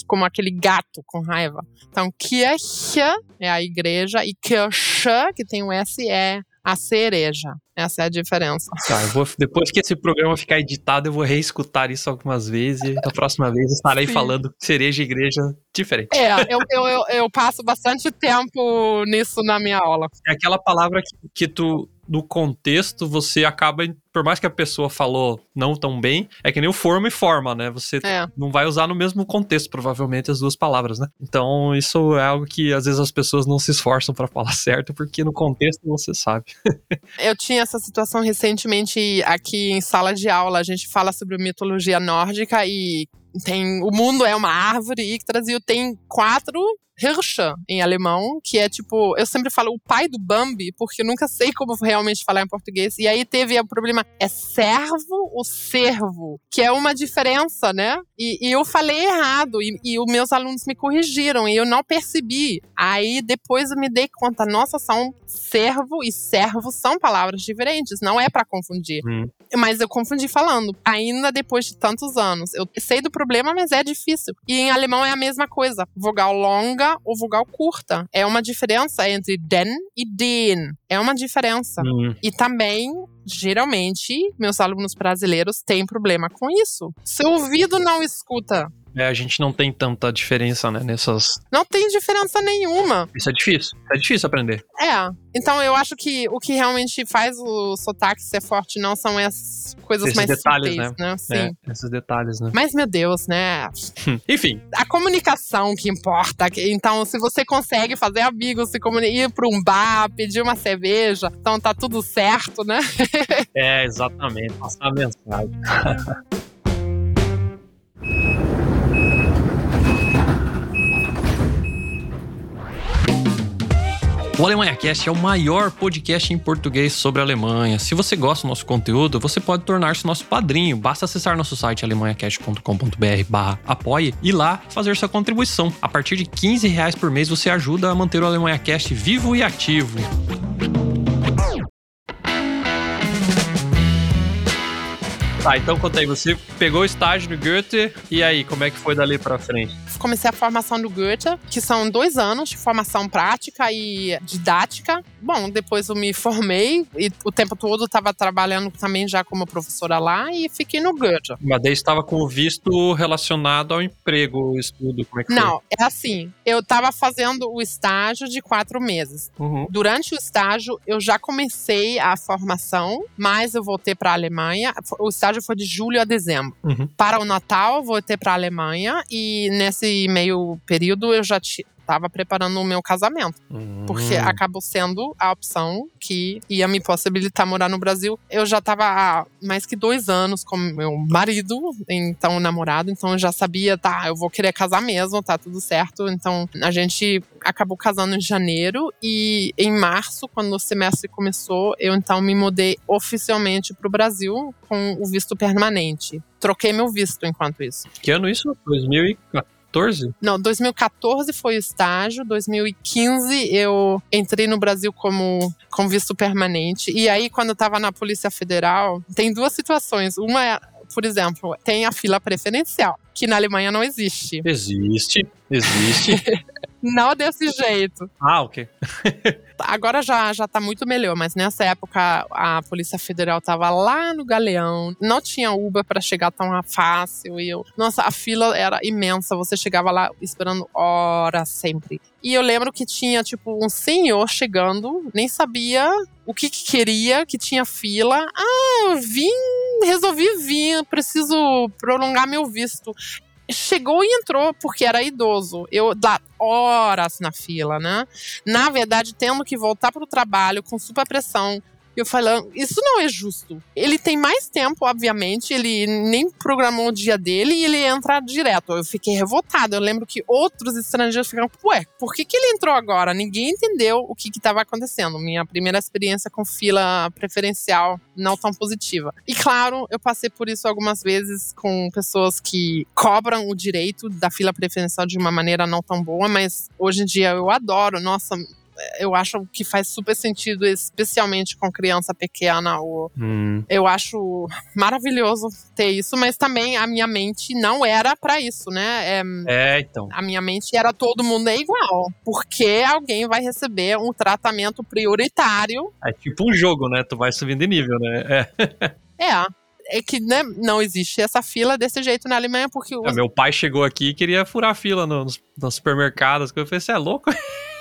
como aquele gato com raiva. Então, Kirche é a igreja e Kirche, que tem o SE, a cereja. Essa é a diferença. Tá, eu vou, depois que esse programa ficar editado, eu vou reescutar isso algumas vezes e da próxima vez estarei Sim. falando cereja e igreja diferente. É, eu, eu, eu, eu passo bastante tempo nisso na minha aula. É aquela palavra que, que tu, no contexto, você acaba, por mais que a pessoa falou não tão bem, é que nem o forma e forma, né? Você É. não vai usar no mesmo contexto, provavelmente, as duas palavras, né? Então, isso é algo que às vezes as pessoas não se esforçam pra falar certo, porque no contexto você sabe. Eu tinha essa situação recentemente aqui em sala de aula. A gente fala sobre mitologia nórdica e tem o mundo é uma árvore e Yggdrasil tem quatro Hirsche em alemão, que é tipo, eu sempre falo o pai do Bambi, porque eu nunca sei como realmente falar em português. E aí teve o problema, é servo ou servo? Que é uma diferença, né? E, e eu falei errado, e, e os meus alunos me corrigiram, e eu não percebi. Aí depois eu me dei conta, nossa, são servo e servo são palavras diferentes, não é pra confundir. Hum. Mas eu confundi falando, ainda depois de tantos anos. Eu sei do problema, mas é difícil. E em alemão é a mesma coisa. Vogal longa ou vogal curta. É uma diferença entre den e den. É uma diferença. Hum. E também, geralmente, meus alunos brasileiros têm problema com isso. Seu ouvido não escuta. É, a gente não tem tanta diferença, né, nessas... Não tem diferença nenhuma. Isso é difícil, é difícil aprender. É. Então eu acho que o que realmente faz o sotaque ser forte não são essas coisas Esses mais detalhes, sutis, né? Sim. É, esses detalhes, né? Mas, meu Deus, né? Enfim, A comunicação que importa. Então, se você consegue fazer amigos, se comuni- ir para um bar, pedir uma cerveja, então tá tudo certo, né? é exatamente, passar a mensagem. O Alemanha Cast é o maior podcast em português sobre a Alemanha. Se você gosta do nosso conteúdo, você pode tornar-se nosso padrinho. Basta acessar nosso site alemanhacast.com.br barra apoie e lá fazer sua contribuição. A partir de 15 reais por mês você ajuda a manter o Alemanha Cast vivo e ativo. Tá, então conta aí, você pegou o estágio no Goethe e aí, como é que foi dali pra frente? Comecei a formação do Goethe, que são dois anos de formação prática e didática. Bom, depois eu me formei e o tempo todo estava trabalhando também já como professora lá e fiquei no Goethe. Mas daí estava com o visto relacionado ao emprego, o estudo, como é que Não, é assim. Eu estava fazendo o estágio de quatro meses. foi? Uhum. Durante o estágio, eu já comecei a formação, mas eu voltei para a Alemanha. O estágio foi de julho a dezembro. Uhum. Para o Natal, voltei para a Alemanha e nesse meio período eu já estava preparando o meu casamento. Porque Hum. acabou sendo a opção que ia me possibilitar morar no Brasil. Eu já estava há mais que dois anos com meu marido, então namorado, então eu já sabia, tá, eu vou querer casar mesmo, tá tudo certo. Então a gente acabou casando em janeiro e em março, quando o semestre começou, eu então me mudei oficialmente para o Brasil com o visto permanente. Troquei meu visto enquanto isso. Que ano isso? 2014? Não, 2014 foi o estágio, 2015 eu entrei no Brasil como com visto permanente. E aí, quando eu tava na Polícia Federal, tem duas situações. Uma é, por exemplo, tem a fila preferencial, que na Alemanha não existe. Existe. Existe. Não desse jeito. ah, ok. Agora já, já tá muito melhor, mas nessa época a Polícia Federal tava lá no Galeão, não tinha Uber para chegar tão fácil. E eu, nossa, a fila era imensa, você chegava lá esperando horas sempre. E eu lembro que tinha, tipo, um senhor chegando, nem sabia o que, que queria, que tinha fila. Ah, eu vim, resolvi vir, preciso prolongar meu visto chegou e entrou porque era idoso. Eu lá horas na fila, né? Na verdade, tendo que voltar para o trabalho com super pressão. Eu falando, isso não é justo. Ele tem mais tempo, obviamente, ele nem programou o dia dele e ele entra direto. Eu fiquei revoltada. Eu lembro que outros estrangeiros ficaram, ué, por que, que ele entrou agora? Ninguém entendeu o que estava acontecendo. Minha primeira experiência com fila preferencial não tão positiva. E claro, eu passei por isso algumas vezes com pessoas que cobram o direito da fila preferencial de uma maneira não tão boa, mas hoje em dia eu adoro. Nossa, eu acho que faz super sentido, especialmente com criança pequena. Hum. eu acho maravilhoso ter isso, mas também a minha mente não era para isso, né? É, É, então. a minha mente era todo mundo é igual, porque alguém vai receber um tratamento prioritário. É tipo um jogo, né? Tu vai subindo de nível, né? É. É. É que né, não existe essa fila desse jeito na Alemanha, porque os É, meu pai chegou aqui e queria furar fila no, nos, nos supermercados. Eu falei, você é louco?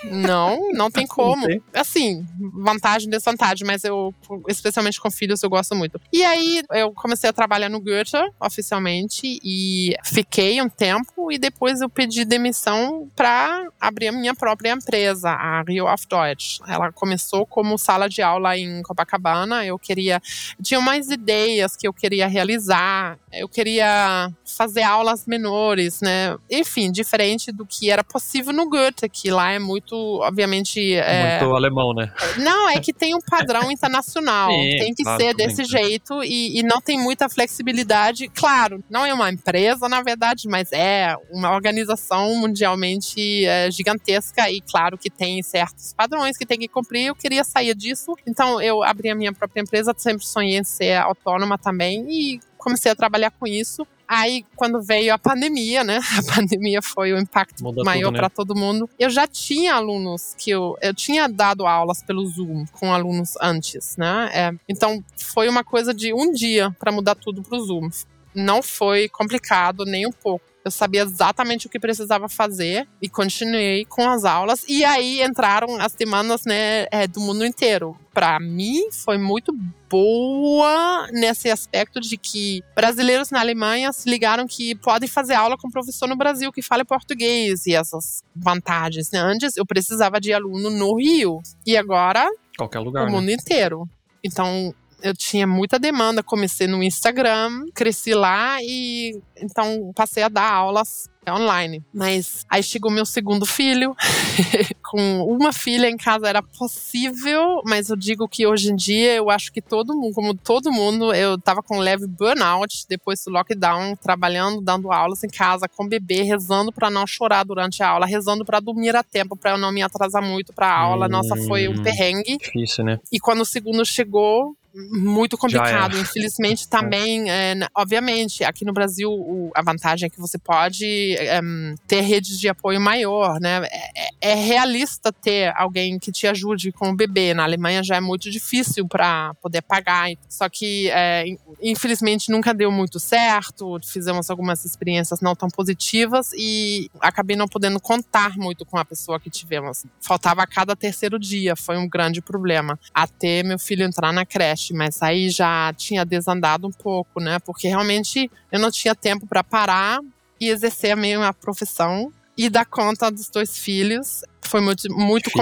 Não, não tem como. Assim, vantagem e desvantagem, mas eu, especialmente com filhos, eu gosto muito. E aí, eu comecei a trabalhar no Goethe, oficialmente, e fiquei um tempo, e depois eu pedi demissão para abrir a minha própria empresa, a Rio of Deutsch. Ela começou como sala de aula em Copacabana, eu queria. Tinha mais ideias que eu queria realizar, eu queria fazer aulas menores, né? Enfim, diferente do que era possível no Goethe, que lá é muito, obviamente. é, Muito alemão, né? não, é que tem um padrão internacional. Sim, tem que claro, ser desse bem. jeito e, e não tem muita flexibilidade. Claro, não é uma empresa, na verdade, mas é uma organização mundialmente é, gigantesca e claro que tem certos padrões que tem que cumprir. Eu queria sair disso, então eu abri a minha própria empresa. Sempre sonhei em ser autônoma também e comecei a trabalhar com isso. Aí, quando veio a pandemia, né? A pandemia foi o impacto maior né? para todo mundo. Eu já tinha alunos que eu, eu tinha dado aulas pelo Zoom com alunos antes, né? É, então, foi uma coisa de um dia para mudar tudo para o Zoom. Não foi complicado nem um pouco. Eu sabia exatamente o que precisava fazer e continuei com as aulas. E aí entraram as demandas né, é, do mundo inteiro. Para mim, foi muito boa nesse aspecto de que brasileiros na Alemanha se ligaram que podem fazer aula com professor no Brasil que fala português e essas vantagens. Né? Antes eu precisava de aluno no Rio e agora Qualquer lugar. o né? mundo inteiro. Então eu tinha muita demanda, comecei no Instagram, cresci lá e então passei a dar aulas online. Mas aí chegou meu segundo filho, com uma filha em casa era possível, mas eu digo que hoje em dia eu acho que todo mundo, como todo mundo, eu tava com leve burnout depois do lockdown, trabalhando, dando aulas em casa com bebê, rezando para não chorar durante a aula, rezando para dormir a tempo, para eu não me atrasar muito para a aula. Nossa, foi um Hum. perrengue. Difícil, né? E quando o segundo chegou, muito complicado. era. Infelizmente, também, é, obviamente, aqui no Brasil, o- a vantagem é que você pode em, ter redes de apoio maior, né? É, é- é realista ter alguém que te ajude com o bebê. Na Alemanha já é muito difícil para poder pagar. Só que, é, in- infelizmente, nunca deu muito certo. Fizemos algumas experiências não tão positivas e acabei não podendo contar muito com a pessoa que tivemos. Faltava a cada terceiro dia, foi um grande problema. Até meu filho entrar na creche, mas aí já tinha desandado um pouco, né? Porque realmente eu não tinha tempo para parar e exercer a minha profissão e dar conta dos dois filhos. Foi muito, muito Difícil,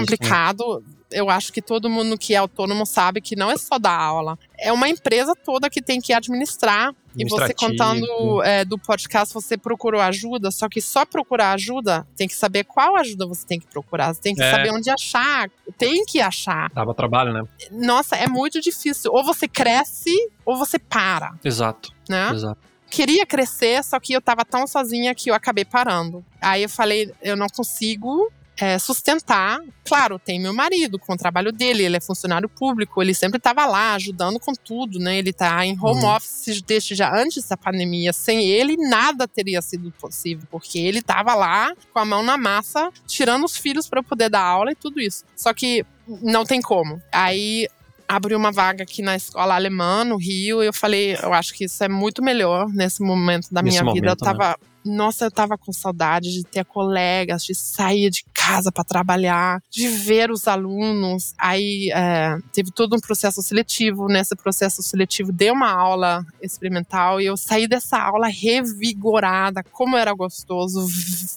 né? Eu acho que todo mundo que é autônomo sabe que não é só dar aula. É uma empresa toda que tem que administrar. E você contando é, do podcast, você procurou ajuda, só que só procurar ajuda, tem que saber qual ajuda você tem que procurar. Você tem que É. saber onde achar. Tem que achar. Dava trabalho, né? Nossa, é muito difícil. Ou você cresce, ou você para, Exato, né? exato. queria crescer, só que eu tava tão sozinha que eu acabei parando. Aí eu falei, eu não consigo é, sustentar. Claro, tem meu marido com o trabalho dele, ele é funcionário público, ele sempre tava lá ajudando com tudo, né? Ele tá em home Uhum. office desde já antes da pandemia. Sem ele, nada teria sido possível, porque ele tava lá com a mão na massa, tirando os filhos para poder dar aula e tudo isso. Só que não tem como. Aí abriu uma vaga aqui na escola alemã, no Rio, e eu falei, eu acho que isso é muito melhor nesse momento da Nesse minha vida. Eu momento, né? tava. Nossa, eu tava com saudade de ter colegas, de sair de casa para trabalhar, de ver os alunos. Aí é, teve todo um processo seletivo. Nesse processo seletivo, dei uma aula experimental e eu saí dessa aula revigorada. Como era gostoso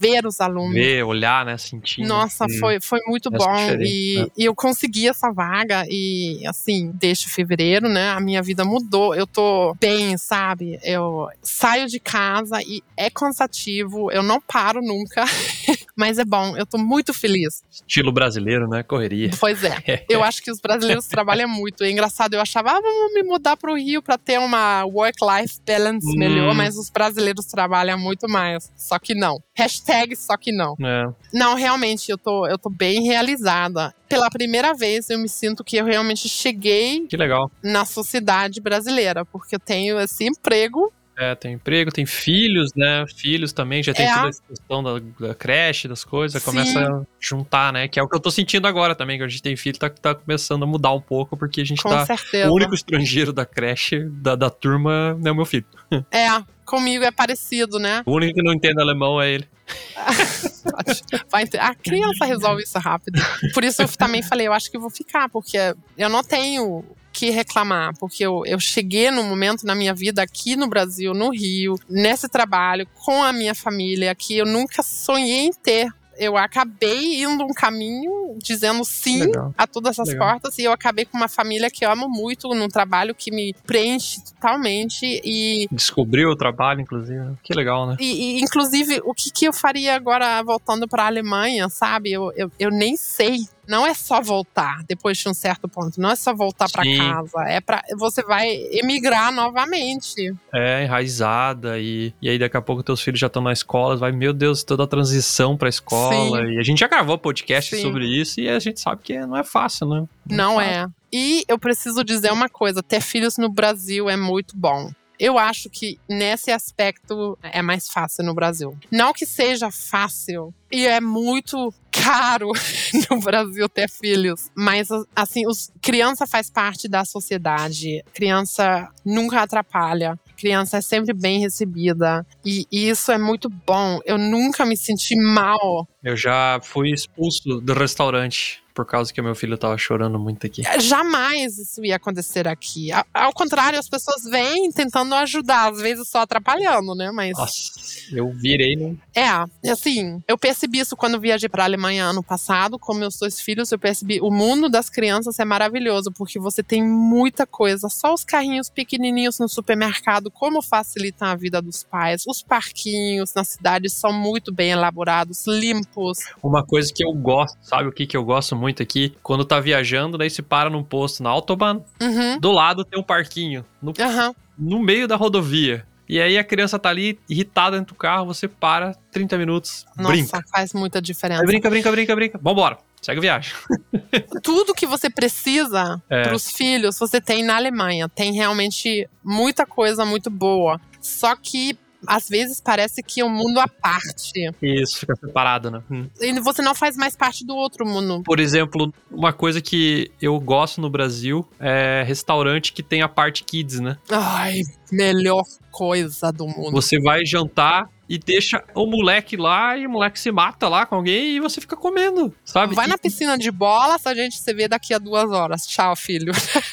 ver os alunos. Ver, olhar, né? Sentir. Nossa, Hum. foi, foi muito Essa bom. E, né? e eu consegui essa vaga. E, assim, desde fevereiro, né? A minha vida mudou. Eu tô bem, sabe? Eu saio de casa e é cansativo. Eu não paro nunca. Mas é bom. Eu tô muito feliz. Estilo brasileiro, né? Correria. Pois é. Eu acho que os brasileiros trabalham muito. É engraçado. Eu achava, ah, vamos me mudar pro Rio pra ter uma work-life balance Hum. melhor. Mas os brasileiros trabalham muito mais. Só que não. Hashtag só que não. É. Não, realmente, eu tô, eu tô bem realizada. Pela primeira vez, eu me sinto que eu realmente cheguei Que legal. na sociedade brasileira, porque eu tenho esse emprego. É, tem emprego, tem filhos, né? Filhos também, já tem É. toda essa questão da, da creche, das coisas, Sim. começa a juntar, né? Que é o que eu tô sentindo agora também, que a gente tem filho, tá, tá começando a mudar um pouco, porque a gente Com tá. certeza. O único estrangeiro da creche, da, da turma, é o meu filho. É, comigo é parecido, né? O único que não entende alemão é ele. Vai ter- A criança resolve isso rápido. Por isso eu também falei, eu acho que vou ficar, porque eu não tenho que reclamar, porque eu, eu cheguei num momento na minha vida aqui no Brasil, no Rio, nesse trabalho, com a minha família, que eu nunca sonhei em ter. Eu acabei indo um caminho dizendo sim Legal. a todas essas Legal. portas e eu acabei com uma família que eu amo muito, num trabalho que me preenche totalmente e Descobriu o trabalho, inclusive. Que legal, né? e, e, inclusive, o que, que eu faria agora voltando para a Alemanha, sabe? Eu, eu, eu nem sei. Não é só voltar depois de um certo ponto. Não é só voltar para Sim. casa. É para você vai emigrar novamente. É, enraizada, e, e aí daqui a pouco teus filhos já estão na escola, vai, meu Deus, toda a transição pra escola. E a gente já gravou podcast Sim. sobre isso e a gente sabe que não é fácil, né? Não fácil. é. E eu preciso dizer uma coisa: ter filhos no Brasil é muito bom. Eu acho que nesse aspecto é mais fácil no Brasil. Não que seja fácil, e é muito caro no Brasil ter filhos, mas assim, os, criança faz parte da sociedade. Criança nunca atrapalha. Criança é sempre bem recebida. E, e isso é muito bom. Eu nunca me senti mal Eu já fui expulso do restaurante por causa que meu filho tava chorando muito aqui. Jamais isso ia acontecer aqui. Ao contrário, as pessoas vêm tentando ajudar, às vezes só atrapalhando, né? Mas Nossa, eu virei, né? é, assim, eu percebi isso quando viajei para a Alemanha ano passado com meus dois filhos. Eu percebi o mundo das crianças é maravilhoso porque você tem muita coisa. Só os carrinhos pequenininhos no supermercado, como facilitam a vida dos pais. Os parquinhos na cidade são muito bem elaborados, limpos. Uma coisa que eu gosto, sabe o que, que eu gosto muito aqui? Quando tá viajando, daí se para num posto na Autobahn, Uhum. do lado tem um parquinho, no, Aham. no meio da rodovia. E aí a criança tá ali irritada dentro do carro, você para 30 minutos, Nossa, brinca. faz muita diferença. Aí brinca, brinca, brinca, brinca. Vambora, segue a viagem. tudo que você precisa É. para os filhos, você tem na Alemanha. Tem realmente muita coisa muito boa. Só que às vezes parece que é um mundo à parte. Isso, fica separado, né? Hum. E você não faz mais parte do outro mundo. Por exemplo, uma coisa que eu gosto no Brasil é restaurante que tem a parte kids, né? Ai, melhor coisa do mundo. Você vai jantar e deixa o moleque lá e o moleque se mata lá com alguém e você fica comendo, sabe? Vai E- na piscina de bola, a gente se vê daqui a duas horas. Tchau, filho.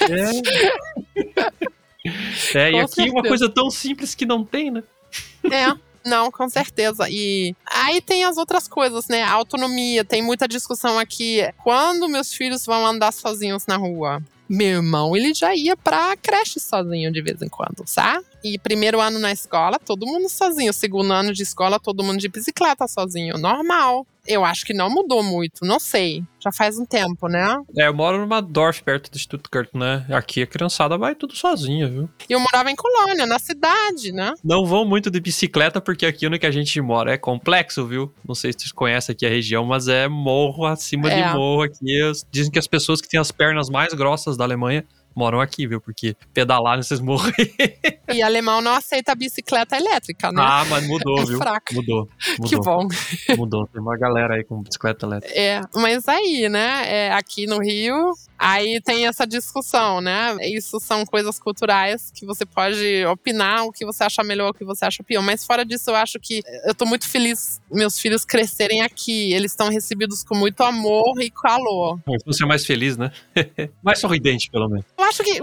É, é e Com aqui uma certeza. coisa tão simples que não tem, né? É. Não, com certeza. E aí tem as outras coisas, né? A autonomia, tem muita discussão aqui. Quando meus filhos vão andar sozinhos na rua? Meu irmão, ele já ia pra creche sozinho de vez em quando, sabe? E primeiro ano na escola, todo mundo sozinho. Segundo ano de escola, todo mundo de bicicleta sozinho. Normal. Eu acho que não mudou muito, não sei. Já faz um tempo, né? É, eu moro numa Dorf perto de Stuttgart, né? Aqui a criançada vai tudo sozinha, viu? E eu morava em Colônia, na cidade, né? Não vão muito de bicicleta, porque aqui onde que a gente mora é complexo, viu? Não sei se vocês conhecem aqui a região, mas é morro acima É. de morro aqui. Dizem que as pessoas que têm as pernas mais grossas da Alemanha moram aqui, viu? Porque pedalar nesses morros aí. E alemão não aceita bicicleta elétrica, né? Ah, mas mudou, É viu? fraca. Mudou. que Mudou. bom. Mudou. Tem uma galera aí com bicicleta elétrica. É, mas aí, né? é, aqui no Rio, aí tem essa discussão, né? Isso são coisas culturais que você pode opinar o que você acha melhor, o que você acha pior. Mas fora disso, eu acho que eu tô muito feliz meus filhos crescerem aqui. Eles estão recebidos com muito amor e calor. Você é mais feliz, né? mais sorridente, pelo menos. Eu acho que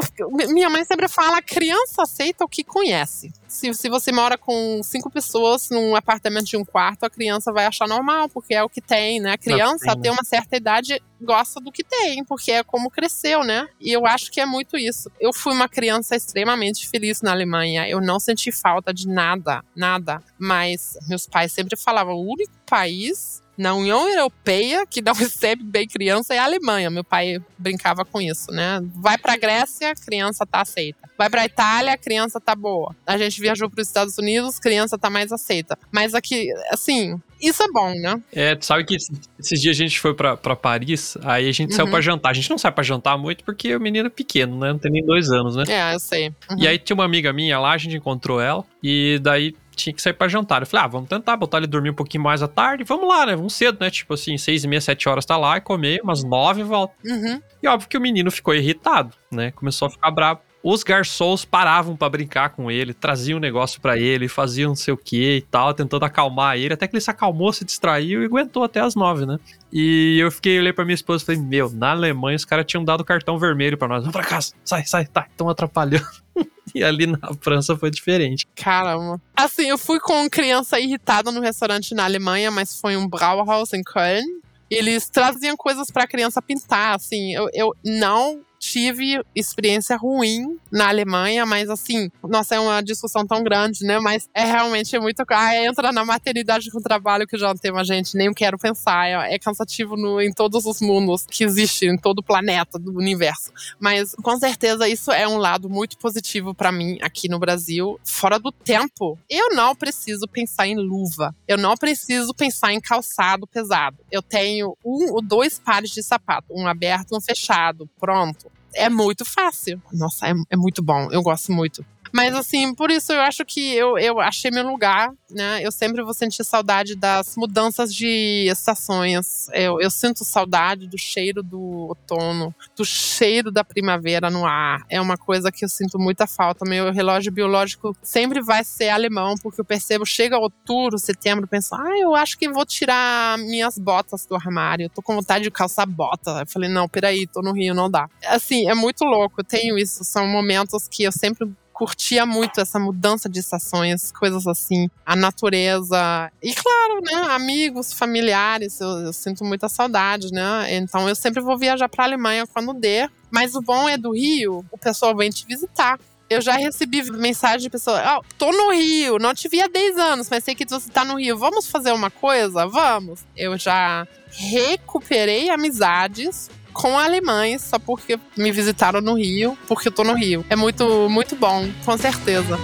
minha mãe sempre fala: criança aceita o que conhece. Se, se você mora com cinco pessoas num apartamento de um quarto, a criança vai achar normal, porque é o que tem, né? A criança tem, tem uma certa idade, gosta do que tem, porque é como cresceu, né? E eu acho que é muito isso. Eu fui uma criança extremamente feliz na Alemanha. Eu não senti falta de nada, nada. Mas meus pais sempre falavam: o único país na União Europeia que não recebe bem criança é a Alemanha. Meu pai brincava com isso, né? Vai pra Grécia, criança tá aceita. Vai pra Itália, criança tá boa. A gente viajou pros Estados Unidos, criança tá mais aceita. Mas aqui, assim, isso é bom, né? É, tu sabe que esses dias a gente foi pra, pra Paris, aí a gente saiu Uhum. pra jantar. A gente não sai pra jantar muito porque o menino é pequeno, né? Não tem nem dois anos, né? É, eu sei. Uhum. E aí tinha uma amiga minha lá, a gente encontrou ela, e daí tinha que sair pra jantar. Eu falei, ah, vamos tentar botar ele dormir um pouquinho mais à tarde, vamos lá, né? Vamos cedo, né? Tipo assim, seis e meia, sete horas tá lá, e comer, umas nove e volta. Uhum. E óbvio que o menino ficou irritado, né? Começou a ficar bravo. Os garçons paravam pra brincar com ele, traziam um negócio pra ele, faziam não sei o que e tal, tentando acalmar ele, até que ele se acalmou, se distraiu e aguentou até as nove, né? E eu fiquei, olhei pra minha esposa e falei, meu, na Alemanha os caras tinham dado cartão vermelho pra nós. Vamos pra casa, sai, sai, tá, estão atrapalhando. e ali na França foi diferente. Caramba. Assim, eu fui com criança irritada no restaurante na Alemanha, mas foi um Brauhaus em Köln. Eles traziam coisas pra criança pintar, assim. Eu, eu não tive experiência ruim na Alemanha, mas assim, nossa, é uma discussão tão grande, né? Mas é realmente muito. Ah, entra na maternidade com trabalho que já tem mais gente, nem quero pensar. É, é cansativo no, em todos os mundos que existem, em todo o planeta, do universo. Mas com certeza isso é um lado muito positivo pra mim aqui no Brasil. Fora do tempo, eu não preciso pensar em luva. Eu não preciso pensar em calçado pesado. Eu tenho um ou dois pares de sapato, um aberto um fechado. Pronto. É muito fácil. Nossa, é, é muito bom. Eu gosto muito. Mas assim, por isso eu acho que eu, eu achei meu lugar, né? Eu sempre vou sentir saudade das mudanças de estações. Eu, eu sinto saudade do cheiro do outono, do cheiro da primavera no ar. É uma coisa que eu sinto muita falta. Meu relógio biológico sempre vai ser alemão, porque eu percebo, chega outubro, setembro, penso, ah, eu acho que vou tirar minhas botas do armário. Eu tô com vontade de calçar bota. Eu falei, não, peraí, tô no Rio, não dá. Assim, é muito louco. Eu tenho isso. São momentos que eu sempre curtia muito essa mudança de estações, coisas assim, a natureza. E claro, né, amigos, familiares, eu, eu sinto muita saudade, né? Então eu sempre vou viajar para Alemanha quando der. Mas o bom é do Rio, o pessoal vem te visitar. Eu já recebi mensagem de pessoa, ah, tô no Rio, não te vi há 10 anos, mas sei que você tá no Rio, vamos fazer uma coisa? Vamos. Eu já recuperei amizades com alemães só porque me visitaram no Rio, porque eu tô no Rio. É muito, muito bom, com certeza.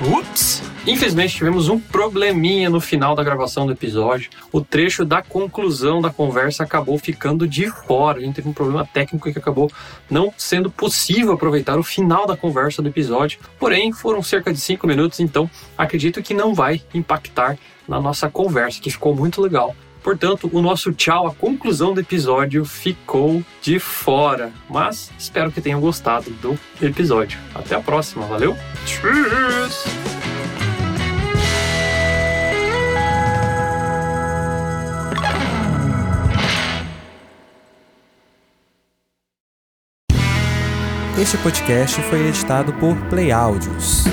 Ups! Infelizmente tivemos um probleminha no final da gravação do episódio. O trecho da conclusão da conversa acabou ficando de fora. A gente teve um problema técnico que acabou não sendo possível aproveitar o final da conversa do episódio. Porém, foram cerca de cinco minutos, então acredito que não vai impactar na nossa conversa, que ficou muito legal. Portanto, o nosso tchau, a conclusão do episódio ficou de fora. Mas espero que tenham gostado do episódio. Até a próxima, valeu? Tschüss! Este podcast foi editado por Play Áudios.